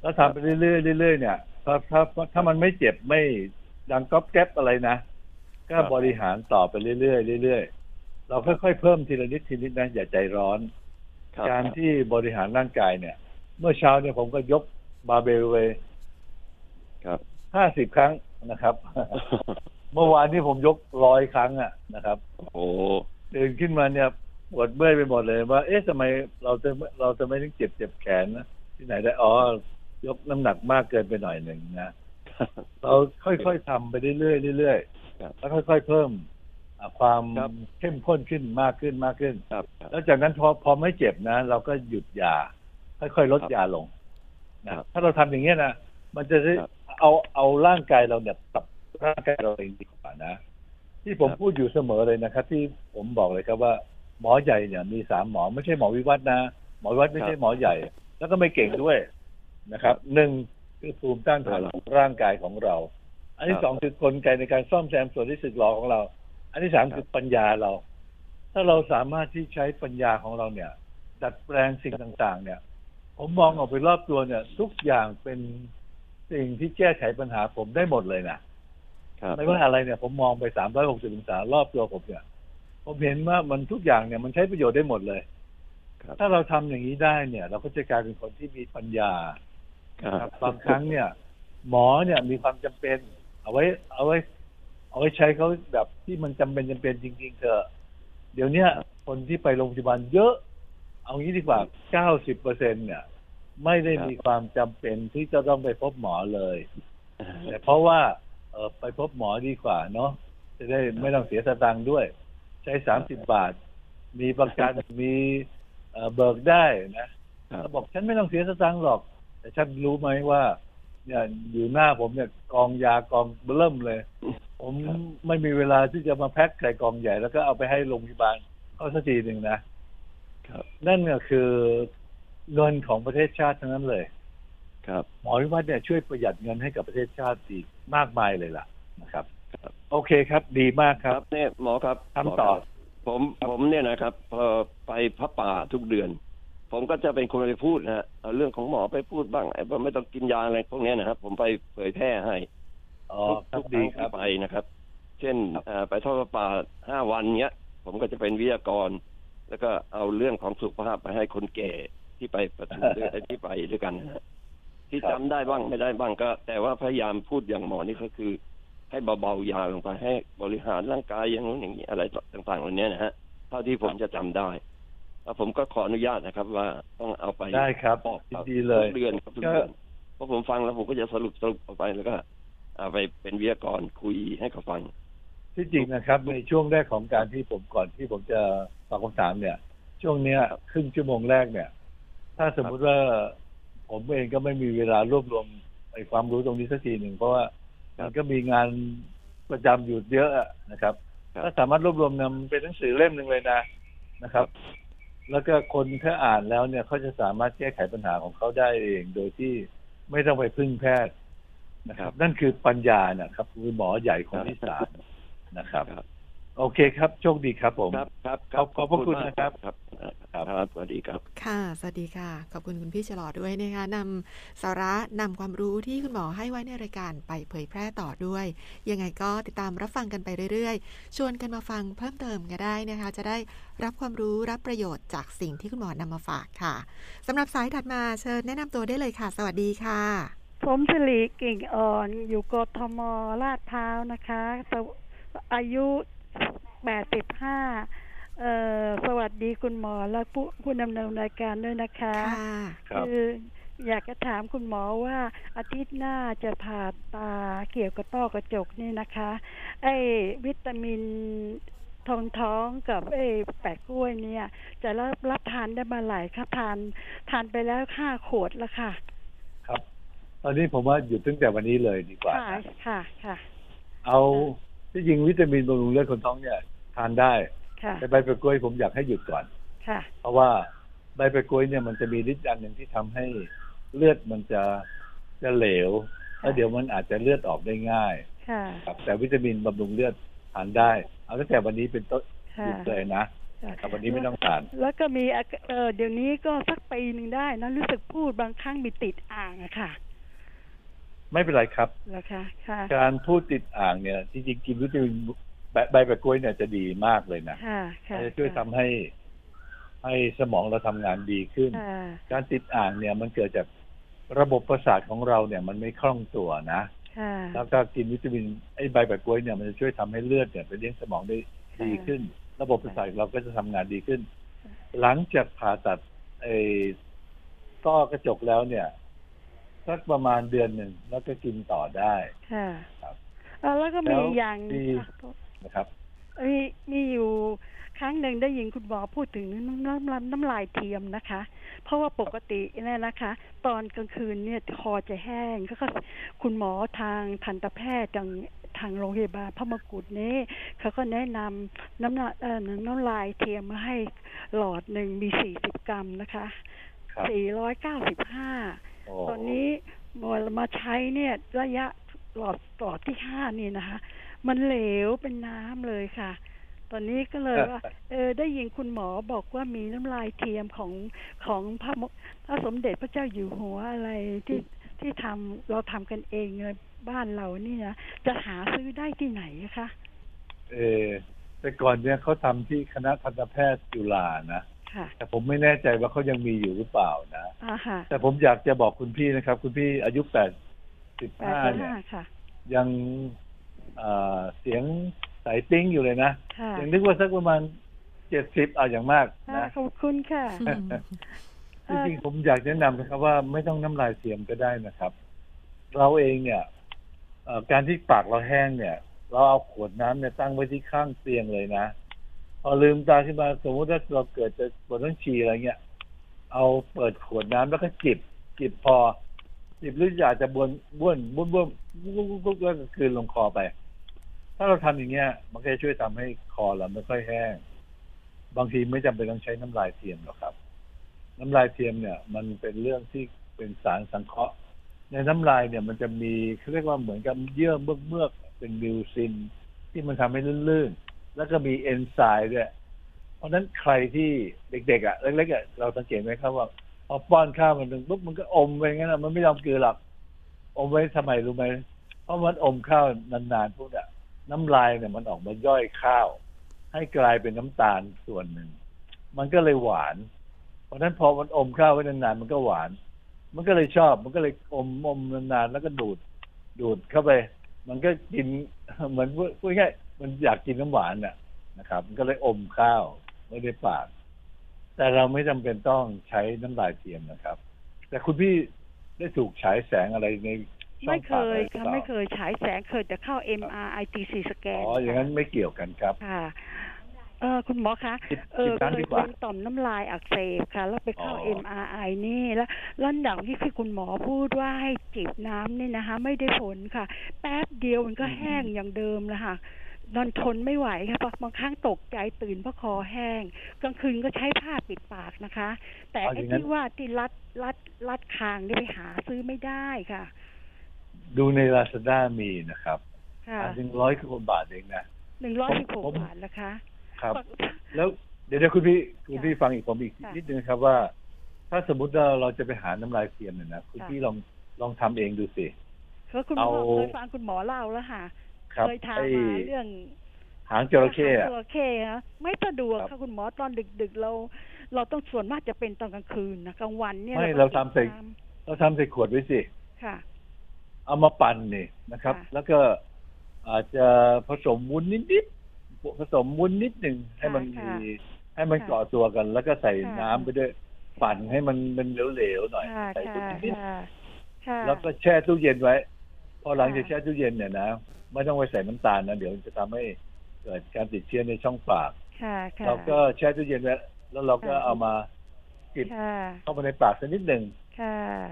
Speaker 3: แล้วทำไปเรื่อยๆเรื่อยๆเนี่ยถ้าถ้าถ้ามันไม่เจ็บไม่ดังก๊อบแก๊บอะไรนะก็บริหารต่อไปเรื่อยๆเรื่อยๆเราค่อยๆเพิ่มทีละนิดทีนิดนะอย่าใจร้อน
Speaker 5: ครับ
Speaker 3: การที่บริหารร่างกายเนี่ย เมื่อเช้าเนี่ยผมก็ยกบาร์เบลไป
Speaker 5: ครับ
Speaker 3: ห้าสิบครั้งนะครับ เมื่อวานนี้ผมยกร้อยครั้งอะนะครับ
Speaker 5: โอ้
Speaker 3: ตื่นขึ้นมาเนี่ยปวดเมื่อยไปหมดเลยว่า เอ๊ะทำไมเราจะเราจะไม่ต้องเจ็บเจ็บแขนนะที่ไหนได้อ๋อยกน้ำหนักมากเกินไปหน่อยหนึ่งนะเราค่อยๆทำไปเรื่อยๆเรื่อย
Speaker 5: ครับ
Speaker 3: ๆแล้วค่อย ๆ เพิ่มอ่าความ
Speaker 5: ครับ
Speaker 3: เข้มข้นขึ้นมากขึ้นมากขึ้น
Speaker 5: ครับครับ
Speaker 3: แล้วจากนั้นพอพอไม่เจ็บนะ เราก็หยุดยา ค่อยๆลด
Speaker 5: ครับ
Speaker 3: ยาลงนะครับถ้าเราทำอย่างเงี้ยนะมันจะได้
Speaker 5: ครับ
Speaker 3: เอาเอาร่างกายเราเนี่ยปรับ ร่างกายเราเองดีกว่านะ ที่ผม
Speaker 5: ครับ
Speaker 3: พูดอยู่เสมอเลยนะครับ ที่ผมบอกเลยครับว่า หมอใหญ่เนี่ยมีสามหมอไม่ใช่หมอวิวัฒน์นะหมอวิวัฒน์ไม่ใช่หมอใหญ่ แล้วก็ไม่เก่งด้วยนะครับหนึ่งคือภูมิต้านทานของร่างกายของเรา อันที่
Speaker 5: ครับ
Speaker 3: สองคือกลไกในการซ่อมแซมส่วนที่สึกหรอของเรา อันที่สาม
Speaker 5: ครับ
Speaker 3: คือปัญญาเรา ถ้าเราสามารถที่ใช้ปัญญาของเราเนี่ย ดัดแปลงสิ่งต่าง ๆ เนี่ย ผมมองออกไปรอบตัวเนี่ย ทุกอย่างเป็นสิ่งที่แก้ไขปัญหาผมได้หมดเลยนะครับ ไม่ว่าอะไรเนี่ยผมมองไปสามร้อยหกสิบองศารอบตัวผมเนี่ยผมเห็นว่ามันทุกอย่างเนี่ยมันใช้ประโยชน์ได้หมดเลย
Speaker 5: ครับ
Speaker 3: ถ้าเราทำอย่างนี้ได้เนี่ย เราก็จะกลายเป็นคนที่มีปัญญา
Speaker 5: ครั
Speaker 3: ครับบางครั้งเนี่ย หมอเนี่ยมีความจำเป็น เอาไว้ เอาไว้ เอาไว้ใช้เขาแบบที่มันจำเป็นจำเป็นจริง ๆ เถอะเดี๋ยวเนี้ยคนที่ไปโรงพยาบาลเยอะ เอางี้ดีกว่าเก้าสิบเปอร์เซ็นเนี่ย ไม่ได้มีความจำเป็นที่จะต้องไปพบหมอเลยแต่เพราะว่า เออไปพบหมอดีกว่าเนาะจะได้ไม่ต้องเสียสตางค์ด้วย ใช้สามสิบบาท มีประกันมีเอ่อเบิกได้นะครับเขาบอกฉันไม่ต้องเสียสตางค์หรอก แต่ฉันรู้ไหมว่าเนี่ยอยู่หน้าผมเนี่ยกองยากองเบิ่มเลย ผม
Speaker 5: ครับ
Speaker 3: ไม่มีเวลาที่จะมาแพ็คใส่กองใหญ่ แล้วก็เอาไปให้โรงพยาบาลเขาสักทีหนึ่งนะ
Speaker 5: ครับ
Speaker 3: นั่นก็คือเงินของประเทศชาติทั้งนั้นเลย
Speaker 5: ครับ
Speaker 3: หมอวิวัฒน์เนี่ยช่วยประหยัดเงินให้กับประเทศชาติอีก มากมายเลยล่ะนะครับ
Speaker 5: ครับ
Speaker 3: โอเคครับดีมากค
Speaker 5: ค
Speaker 3: รั
Speaker 5: รับบเนี่ยหมอครับ
Speaker 3: ทำต่อ
Speaker 5: หมครับผมผมเนี่ยนะครับพอไปพระป่าทุกเดือน ผมก็จะเป็นคนไปพูดนะฮะเอาเรื่องของหมอไปพูดบ้างไอ้ว่าไม่ต้องกินยาอะไรพวกเนี้ยนะครับ ผมไปเผยแพร่ให้
Speaker 3: อ๋อ
Speaker 5: ทุก
Speaker 3: ครับ
Speaker 5: ทุก
Speaker 3: ดี
Speaker 5: ค
Speaker 3: ค
Speaker 5: รั้
Speaker 3: รั
Speaker 5: ง
Speaker 3: บ
Speaker 5: ที่ไปนะครับ เช่น
Speaker 3: ครับ
Speaker 5: เอ่อไปทอดพระป่าห้าวันเนี้ย ผมก็จะเป็นวิทยากร แล้วก็เอาเรื่องของสุขภาพไปให้คนแก่ที่ไปประชุมด้วยที่ไปด้วยกันนะฮะ ที่
Speaker 3: ครับ
Speaker 5: จำได้บ้างไม่ได้บ้างก็ แต่ว่าพยายามพูดอย่างหมอนี่ก็คือ ให้เบาๆยาลงไปให้บริหารร่างกายอย่างนู้นอย่างนี้อะไรต่างๆเหล่านี้นะฮะเท่าที่ผมจะจำได้แล้วผมก็ขออนุญาตนะครับ ว่าต้องเอาไป
Speaker 3: ได้ครับ
Speaker 5: บอก
Speaker 3: ยินดีเลย
Speaker 5: ทุกเดือนครับทุก
Speaker 3: ก็
Speaker 5: เดือนเพราะผมฟังแล้วผมก็จะสรุปสรุปออกไปแล้วก็เอาไปเป็นวิทยากรคุยให้เขาฟัง
Speaker 3: ที่จริงนะครับ ในช่วงแรกของการที่ผมก่อนที่ผมจะตอบคำถามเนี่ย ช่วงเนี้ยครึ่งชั่วโมงแรกเนี่ย ถ้าสมมุติว่า ผมเองก็ไม่มีเวลารวบรวมไอ้ความรู้ตรงนี้สักทีหนึ่งเพราะว่า
Speaker 5: ครับ
Speaker 3: มันก็มีงานประจำอยู่เยอะอะนะครับ
Speaker 5: ครับ
Speaker 3: ถ้าสามารถรวบรวมนำเป็นหนังสือเล่มหนึ่งเลยนะนะครับ แล้วก็คนถ้าอ่านแล้วเนี่ยเขาจะสามารถแก้ไขปัญหาของเขาได้เอง โดยที่ไม่ต้องไปพึ่งแพทย์นะครับ นั่นคือปัญญานะครับคือหมอใหญ่คนที่สามนะครับ
Speaker 5: ครับ
Speaker 3: โอเคครับ โชคดีครับผม
Speaker 5: ครับครับ
Speaker 3: ขอบขอบพระคุณ
Speaker 5: มาก
Speaker 3: นะครับ
Speaker 5: ครับ
Speaker 3: ครับ
Speaker 5: ครับสวัสดีครับ
Speaker 2: ค่ะ สวัสดีค่ะ ขอบคุณคุณพี่ฉลอดด้วยนะคะนำสาระนำความรู้ที่คุณหมอให้ไว้ในรายการไปเผยแพร่ต่อด้วย ยังไงก็ติดตามรับฟังกันไปเรื่อยๆ ชวนกันมาฟังเพิ่มเติมก็ได้นะคะ จะได้รับความรู้รับประโยชน์จากสิ่งที่คุณหมอนำมาฝากค่ะสำหรับสายถัดมาเชิญแนะนำตัวได้เลยค่ะ สวัสดีค่ะ
Speaker 6: ผมสิริกิ่งอ่อนอยู่กทมลาดพร้าวนะคะสวอายุ แปดสิบห้าเอ่อสวัสดีคุณหมอและผู้ผู้ดำเนินรายการด้วยนะคะ
Speaker 2: ค่ะ
Speaker 3: ครับ
Speaker 6: ออยากจะถามคุณหมอว่าอาทิตย์หน้าจะผ่าตาเกี่ยวกับต้อกระจกนี่นะคะ ไอ้วิตามินทองท้องกับไอ้แปะกล้วยเนี่ย จะรับรับทานได้มาหลายค่ะทานทานไปแล้วห้าขวดแล้วค่ะ
Speaker 3: ครับ ตอนนี้ผมว่าหยุดตั้งแต่วันนี้เลยดีกว่า
Speaker 6: ค่ะ
Speaker 3: นะ
Speaker 6: ค่ะค่ะ
Speaker 3: เอาที่จริงวิตามินบำรุงเลือดคนท้องเนี่ย ทานได้
Speaker 6: ค่ะ
Speaker 3: แต่ใบเปรกล้วยผมอยากให้หยุดก่อน
Speaker 6: ค่ะ
Speaker 3: เพราะว่าใบเปรกล้วยเนี่ยมันจะมีฤทธิ์อันหนึ่งที่ทำให้เลือดมันจะจะเหลวแล้วเดี๋ยวมันอาจจะเลือดออกได้ง่าย
Speaker 6: ค่ะ
Speaker 3: ครับ แต่วิตามินบำรุงเลือดทานได้ เอาตั้งแต่วันนี้เป็นต้นห
Speaker 6: ค่ะ
Speaker 3: ยุดเลยนะ
Speaker 6: ค่ะ
Speaker 3: ครับวันนี้ไม่ต้องทาน
Speaker 6: แล้วก็มีอาเออเดี๋ยวนี้ก็สักปีหนึ่งได้นะรู้สึกพูดบางครั้งมีติดอ่างอะค่ะ
Speaker 3: ไม่เป็นไรครับ
Speaker 6: เหรอคะค่ะ
Speaker 3: การพูดติดอ่างเนี่ยจริงๆกินวิตามิน ใบใบเปรกล้วยเนี่ยจะดีมากเลยนะ
Speaker 6: ค่ะค่ะ
Speaker 3: จะช่วยทำให้ ให้สมองเราทำงานดีขึ้น
Speaker 6: ค่ะ
Speaker 3: การติดอ่างเนี่ยมันเกิดจากระบบประสาทของเราเนี่ย มันไม่คล่องตัวนะ
Speaker 6: ค่ะ
Speaker 3: แล้วก็กินวิตามินไอ้ใบแปะกล้วยเนี่ยมันจะช่วยทำให้เลือดเนี่ยไปเลี้ยงสมองได้ดีขึ้น ระบบประสาทเราก็จะทำงานดีขึ้น หลังจากผ่าตัดไอ้ต้อกระจกแล้วเนี่ยสักประมาณเดือนหนึ่งแล้วก็กินต่อได้
Speaker 6: ค่ะ
Speaker 3: ครับ
Speaker 6: เอ่อแล้วก็มี
Speaker 3: แล้ว
Speaker 6: อย่างห นึ่ง
Speaker 3: มี
Speaker 6: ค่ะ
Speaker 3: นะครับ
Speaker 6: มีมีอยู่ครั้งหนึ่งได้ยินคุณหมอพูดถึงน้ำน้ำน้ำน้ำลายเทียมนะคะ เพราะว่าปกติเนี่ยนะคะ ตอนกลางคืนเนี่ยคอจะแห้งก็ก็คุณหมอทางทันตแพทย์ทางทางโรงพยาบาลพระมงกุฎนี้เขาก็แนะนำน้ำลายเอ่อน้ำลายเทียมมาให้หลอดหนึ่งมีสี่สิบกรัมนะคะ
Speaker 3: ครับ
Speaker 6: สี่ร้อยเก้าสิบห้า
Speaker 3: โอ้
Speaker 6: ตอนนี้พอมาใช้เนี่ยระยะหลอดหลอดที่ห้านี่นะคะ มันเหลวเป็นน้ำเลยค่ะ ตอนนี้ก็เลยว่าเออได้ยินคุณหมอบอกว่ามีน้ำลายเทียมของของพระมพระสมเด็จพระเจ้าอยู่หัวอะไรที่ที่ทำเราทำกันเองในบ้านเรานี่นะจะหาซื้อได้ที่ไหนอะคะ
Speaker 3: เออแต่ก่อนเนี่ยเขาทำที่คณะทันตแพทย์จุฬานะ
Speaker 6: ค่ะ
Speaker 3: แต่ผมไม่แน่ใจว่าเขายังมีอยู่หรือเปล่านะ
Speaker 6: อ่าค่ะ
Speaker 3: แต่ผมอยากจะบอกคุณพี่นะครับ คุณพี่อายุแปดสิบ
Speaker 6: แปด
Speaker 3: ห้า
Speaker 6: สิบ
Speaker 3: เนี่ย
Speaker 6: ห้าค่ะ
Speaker 3: ยัง เอ่อเสียงใสติ้งอยู่เลยนะ
Speaker 6: ค่ะ
Speaker 3: ยังนึกว่าสักประมาณเจ็ดสิบเอาอย่างมาก
Speaker 6: อ่า
Speaker 3: นะ
Speaker 6: ขอบคุณค่ะ
Speaker 2: อืม
Speaker 3: จริงๆผมอยากแนะนำนะครับว่าไม่ต้องน้ำลายเทียมก็ได้นะครับ เราเองเนี่ยเอ่อการที่ปากเราแห้งเนี่ย เราเอาขวดน้ำเนี่ยตั้งไว้ที่ข้างเตียงเลยนะพอลืมตาขึ้นมาสมมติถ้าเราเกิดจะปวดท้องฉี่อะไรเงี้ยเอาเปิดขวดน้ำแล้วก็จิบจิบพอจิบหรืออาจจะบวนบ้วนบ้วนบ้วนบ้วนบ้วนบ้วนแล้วก็คืนลงคอไป ถ้าเราทำอย่างเงี้ย มันก็จะช่วยทำให้คอเราไม่ค่อยแห้ง บางทีไม่จำเป็นต้องใช้น้ำลายเทียมหรอกครับ น้ำลายเทียมเนี่ย มันเป็นเรื่องที่เป็นสารสังเคราะห์ ในน้ำลายเนี่ยมันจะมีเขาเรียกว่าเหมือนกับเยื่อเมือกเมือกเป็น mucin ที่มันทำให้ลื่นๆ แล้วก็มีเอนไซม์ด้วย เพราะฉะนั้นใครที่เด็กๆอะเล็กๆอะเราสังเกตไหมครับว่าพอป้อนข้าวมันหนึ่งปุ๊บมันก็อมไปงั้นนะมันไม่ยอมกลืนหรอกอมไว้ทำไมรู้ไหมเพราะมันอมข้าวนานๆพวกเนี่ย น้ำลายเนี่ยมันออกมาย่อยข้าว ให้กลายเป็นน้ำตาลส่วนหนึ่ง มันก็เลยหวาน เพราะนั้นพอมันอมข้าวไว้นานๆมันก็หวาน มันก็เลยชอบ มันก็เลยอมอมนานๆแล้วก็ดูดดูดเข้าไป มันก็กินเหมือนพูดง่ายๆมันอยากกินน้ำหวานน่ะนะครับ มันก็เลยอมข้าวไม่ได้ปาก แต่เราไม่จำเป็นต้องใช้น้ำลายเทียมนะครับ แต่คุณพี่ได้ถูกฉายแสงอะไรใน
Speaker 6: ไม่
Speaker 3: ง
Speaker 6: เค
Speaker 3: ปาก
Speaker 6: ย
Speaker 3: อะไรหรือ
Speaker 6: ค่ะ
Speaker 3: เปล่า
Speaker 6: ไม่เคยฉายแสงเคยแต่เข้า MRITC สแก
Speaker 3: อ๋
Speaker 6: น
Speaker 3: ออย่างนั้นไม่เกี่ยวกันครับ
Speaker 6: ค่ะเออคุณหมอคะ
Speaker 3: คิด
Speaker 6: เออ
Speaker 3: คิดนั้น
Speaker 6: เค
Speaker 3: ดี
Speaker 6: ย
Speaker 3: กว่า
Speaker 6: เป็นต่อมน้ำลายอักเสบค่ะ แล้วไปเข้า
Speaker 3: อ๋อ
Speaker 6: MRI นี่แล้วแล้วอย่างที่คือคุณหมอพูดว่าให้จิบน้ำนี่นะคะ ไม่ได้ผลค่ะ แป๊บเดียวมันก็แห้งอย่างเดิมแล้วค่ะนอนทนไม่ไหวค่ะเพราะบางครั้งตกใจตื่นเพราะคอแห้ง กลางคืนก็ใช้ผ้าปิดปากนะคะ แต่
Speaker 3: เอาอ
Speaker 6: ไอ้
Speaker 3: ย่างนั้น
Speaker 6: ที่ว่าที่รัดรัดรัดคางนี่ไปหาซื้อไม่ได้ค่ะ
Speaker 3: ดูในลาซาด้ามีนะครับ
Speaker 6: ค่ะ
Speaker 3: อันหนึ่งร้อยกว่าบาทเองนะ
Speaker 6: หนึ่งร้อยสิบหก
Speaker 3: ผม
Speaker 6: บาทนะคะ
Speaker 3: ครับ แล้วเดี๋ยวเดี๋ยวคุณพี่คุณพี่ฟังอีกผมอีก
Speaker 6: ค่ะ
Speaker 3: นิดนึงนะครับว่า ถ้าสมมุติว่าเราจะไปหาน้ำลายเทียมเนี่ยนะคุณ
Speaker 6: ค่ะ
Speaker 3: พี่ลองลองทำเองดูสิ
Speaker 6: เพราะคุณหมอ
Speaker 3: เอา
Speaker 6: เคยฟังคุณหมอเล่าแล้วค่ะ
Speaker 3: ครับ
Speaker 6: เคยทำ
Speaker 3: ไอ้
Speaker 6: มาเรื่อง
Speaker 3: หางจระเข้อะ
Speaker 6: จระเข้ฮะไม่สะดวก
Speaker 3: ครับ
Speaker 6: ค่ะคุณหมอตอนดึก ๆ เรา เราต้องส่วนมากจะเป็นตอนกลางคืนนะกลางวันเนี่ย
Speaker 3: ไม่
Speaker 6: ก็
Speaker 3: เราทำใส่
Speaker 6: น้
Speaker 3: เราทำใส่ขวดไว้สิำ
Speaker 6: ค่ะ
Speaker 3: เอามาปั่นนี่นะครับ
Speaker 6: ค่ะ
Speaker 3: แล้วก็อาจจะผสมวุ้นนิดๆผสมวุ้นนิดหนึ่งให้มันมี
Speaker 6: ค่ะ
Speaker 3: ให้มัน
Speaker 6: ค่ะ
Speaker 3: เกาะตัวกัน แล้วก็ใส่
Speaker 6: ค่ะ
Speaker 3: น้ำไปด้วยปั่นให้มันมันเหลวๆหน่อย
Speaker 6: ค่ะ
Speaker 3: ใส่
Speaker 6: ค่ะ
Speaker 3: ตุ๊กนิด
Speaker 6: ค่ะค่ะ
Speaker 3: แล้วก็แช่ตู้เย็นไว้ พอหลังจาก
Speaker 6: ค่ะ
Speaker 3: แช่ตู้เย็นเนี่ยนะไม่ต้องไปใส่น้ำตาลนะเดี๋ยวมันจะทำให้เกิดการติดเชื้อในช่องปาก
Speaker 6: ค่ะค่ะ
Speaker 3: เราก็แช่ตู้เย็นไว้แล้วเราก็
Speaker 6: ค่ะ
Speaker 3: เอามาจิบ
Speaker 6: ค่ะ
Speaker 3: เข้าไปในปากสักนิดหนึ่ง
Speaker 6: ค่ะ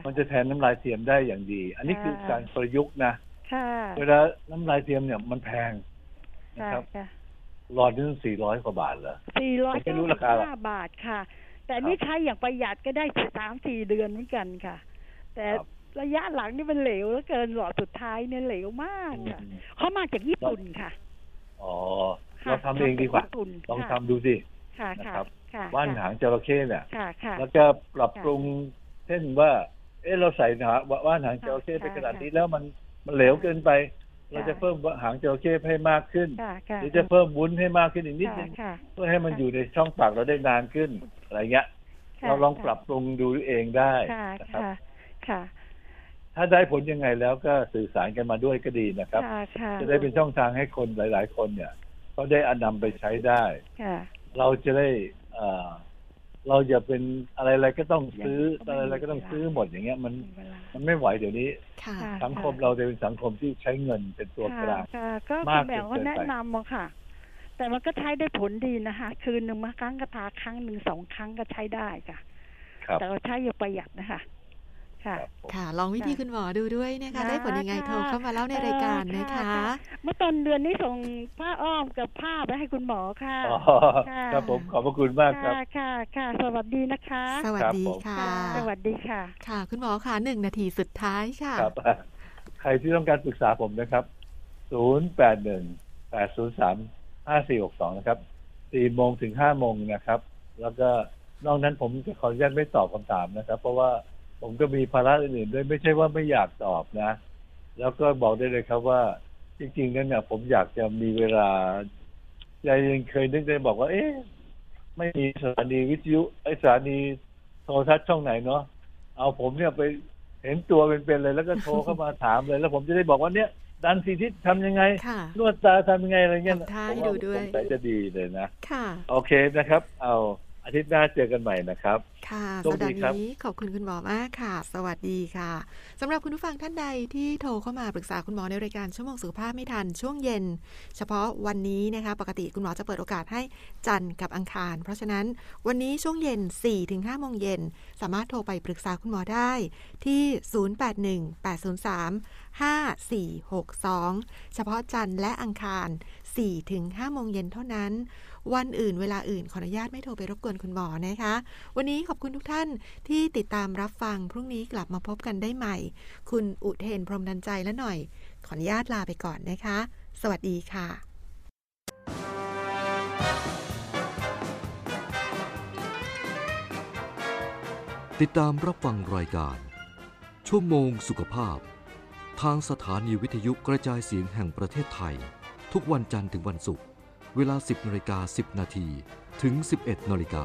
Speaker 3: มันจะแทนน้ำลายเทียมได้อย่างดี อันนี้คือ
Speaker 6: ค่ะ
Speaker 3: การประยุกต์นะ
Speaker 6: ค่ะ
Speaker 3: เวลาน้ำลายเทียมเนี่ยมันแพงนะ
Speaker 6: ค่ะ
Speaker 3: ครับ
Speaker 6: ค่ะ
Speaker 3: หลอดนึงสี่ร้อยกว่าบาทเหรอ
Speaker 6: สี่ร้อย
Speaker 3: ผมไม่รู้
Speaker 6: เก้า
Speaker 3: ราคาหรอก
Speaker 6: ห้าบาทค่ะ แต่นี่ใช้อย่างประหยัดก็ได้สามสี่เดือนเหมือนกันค่ะ แต่
Speaker 3: ครับ
Speaker 6: ระยะหลังนี่มันเหลวแล้วเกินหลอดสุดท้ายเนี่ยเหลวมากค่ะ
Speaker 3: อืม
Speaker 6: เขามาจากญี่ปุ่นค่ะ
Speaker 3: อ๋อ
Speaker 6: ค่ะ
Speaker 3: เราทำเองดีกว่า
Speaker 6: จญี่ปุ่น
Speaker 3: ลอง
Speaker 6: ค่ะ
Speaker 3: ทำดูสิ
Speaker 6: ค่ะ
Speaker 3: นะ
Speaker 6: ค่ะ
Speaker 3: ครับ
Speaker 6: ค่ะ
Speaker 3: ว่านหางจระเข้เนี่ย
Speaker 6: ค่ะค่ะ
Speaker 3: แล้วก็ปรับปรุงเช่นว่า เอะเราใส่หาว่านหางจระเข้ไป
Speaker 6: ค่ะ
Speaker 3: ขนาดนี้
Speaker 6: ค่ะ
Speaker 3: แล้วมันมันเหลวเกินไป
Speaker 6: ค่ะ
Speaker 3: เราจะเพิ่มหางจระเข้ให้มากขึ้น
Speaker 6: ค่ะค่ะ
Speaker 3: หรือจะเพิ่มวุ้นให้มากขึ้นอีกนิดนึง
Speaker 6: ค่ะ
Speaker 3: เพื่อให้มันอยู่ในช่องปากเราได้นานขึ้นอะไรเงี้ย
Speaker 6: ค่ะ
Speaker 3: เราลองปรับปรุงดูเองได้
Speaker 6: ค่ะ
Speaker 3: นะครับ
Speaker 6: ค่ะค่ะ
Speaker 3: ถ้าได้ผลยังไงแล้วก็สื่อสารกันมาด้วยก็ดีนะครับ
Speaker 6: ค่ะค่ะ
Speaker 3: จะได้เป็นช่องทางให้คนหลาย ๆ คนเนี่ยเขาได้อนนำไปใช้ได้
Speaker 6: ค่ะ
Speaker 3: เราจะได้เอ่อ เราอย่าเป็นอะไรๆก็ต้องซื้อ
Speaker 6: ยังไม่มี
Speaker 3: อะไรๆก็ต้องซื้อหมดอย่างเงี้ย มัน
Speaker 6: เวลา
Speaker 3: มันไม่ไหวเดี๋ยวนี้
Speaker 2: ค่ะ
Speaker 6: ค่ะ
Speaker 3: สังคมเราจะเป็นสังคมที่ใช้เงินเป็นตัวกลาง
Speaker 6: ค่ะก็
Speaker 3: มา
Speaker 6: คุ
Speaker 3: ก
Speaker 6: ณแหม่ม
Speaker 3: จน
Speaker 6: ก็
Speaker 3: เกินไป
Speaker 6: แนะนำมาค่ะ แต่มันก็ใช้ได้ผลดีนะคะ คืนหนึ่งมาครั้งก็ทาครั้งหนึ่งสองครั้งก็ใช้ได้ค่ะ
Speaker 3: ครับ
Speaker 6: แต่เราใช้อย่างประหยัดนะคะ ค่ะ
Speaker 3: ครับผม
Speaker 2: ค่ะ ลองวิธี
Speaker 6: ค่ะ
Speaker 2: คุณหมอดูด้วยนะคะ
Speaker 6: ค่ะ
Speaker 2: ได้ผลยังไงโทรเข้ามาเล่าในรายการนะคะ
Speaker 6: เมื่อตอนเดือนนี้ส่งผ้าอ้อมกับผ้าไปให้คุณหมอค่ะ
Speaker 3: อ๋อ
Speaker 6: ค่ะ
Speaker 3: ครับผมขอบพระคุณมากครับ
Speaker 6: ค่ะค่ะค่ะสวัสดีนะคะ
Speaker 2: สวัสดี
Speaker 3: ครับผม
Speaker 2: ค่ะ
Speaker 6: ค่ะ สวัสดีค่ะ
Speaker 2: ค่ะ คุณหมอค่ะหนึ่งนาทีสุดท้ายค่ะ
Speaker 3: ครับ ใครที่ต้องการปรึกษาผมนะครับ0 8 1 8 0 3 5 4 6 2นะครับ4โมงถึง5โมงนะครับ แล้วก็นอกนั้นผมจะขออนุญาตไม่ตอบคำถามนะครับ เพราะว่า ผมก็มีภาระอื่นๆด้วยไม่ใช่ว่าไม่อยากตอบนะ แล้วก็บอกได้เลยครับว่า จริงๆนั้นเนี่ยผมอยากจะมีเวลาใจยังเคยนึกได้บอกว่า เอ๊ะไม่มีสถานีวิทยุไอสถานีโทรทัศน์ช่องไหนเนาะเอาผมเนี่ยไปเห็นตัวเป็นๆเลย แล้วก็โทรเข้ามาถามเลย แล้วผมจะได้บอกว่าเนี่ยดันสีทิศทำยังไง
Speaker 2: ค่ะ
Speaker 3: นวดตาทำยังไงอะไรเงี้ย
Speaker 2: ทำท่า
Speaker 3: ผม
Speaker 2: ให้ดูด้วย
Speaker 3: สงสัยจะดีเลยนะ
Speaker 2: ค่ะ
Speaker 3: โอเคนะครับ เอา อาทิตย์หน้าเจอกันใหม่นะครับ
Speaker 2: ค่ะ
Speaker 3: โช
Speaker 2: สั
Speaker 3: ค
Speaker 2: ป
Speaker 3: ดี
Speaker 2: ดาห์
Speaker 3: ครับ
Speaker 2: นี้ขอบคุณคุณหมอมากค่ะ สวัสดีค่ะสำหรับคุณผู้ฟังท่านใดที่โทรเข้ามาปรึกษาคุณหมอในรายการชั่วโมงสุขภาพไม่ทันช่วงเย็น เฉพาะวันนี้นะคะ ปกติคุณหมอจะเปิดโอกาสให้จันทร์กับอังคาร เพราะฉะนั้นวันนี้ช่วงเย็น4-5โมงเย็นสามารถโทรไปปรึกษาคุณหมอได้ที่ 0818035462 เฉพาะจันทร์และอังคาร4-5โมงเย็นเท่านั้น วันอื่นเวลาอื่นขออนุญาตไม่โทรไปรบกวนคุณหมอนะคะ วันนี้ขอบคุณทุกท่านที่ติดตามรับฟังพรุ่งนี้กลับมาพบกันได้ใหม่ คุณอุเทนพรมดันใจและหน่อย ขออนุญาตลาไปก่อนนะคะ สวัสดีค่ะ
Speaker 1: ติดตามรับฟังรายการ ชั่วโมงสุขภาพ ทางสถานีวิทยุกระจายเสียงแห่งประเทศไทย ทุกวันจันทร์ถึงวันศุกร์ เวลา 10นาฬิกา10 นาทีถึง 11นาฬิกา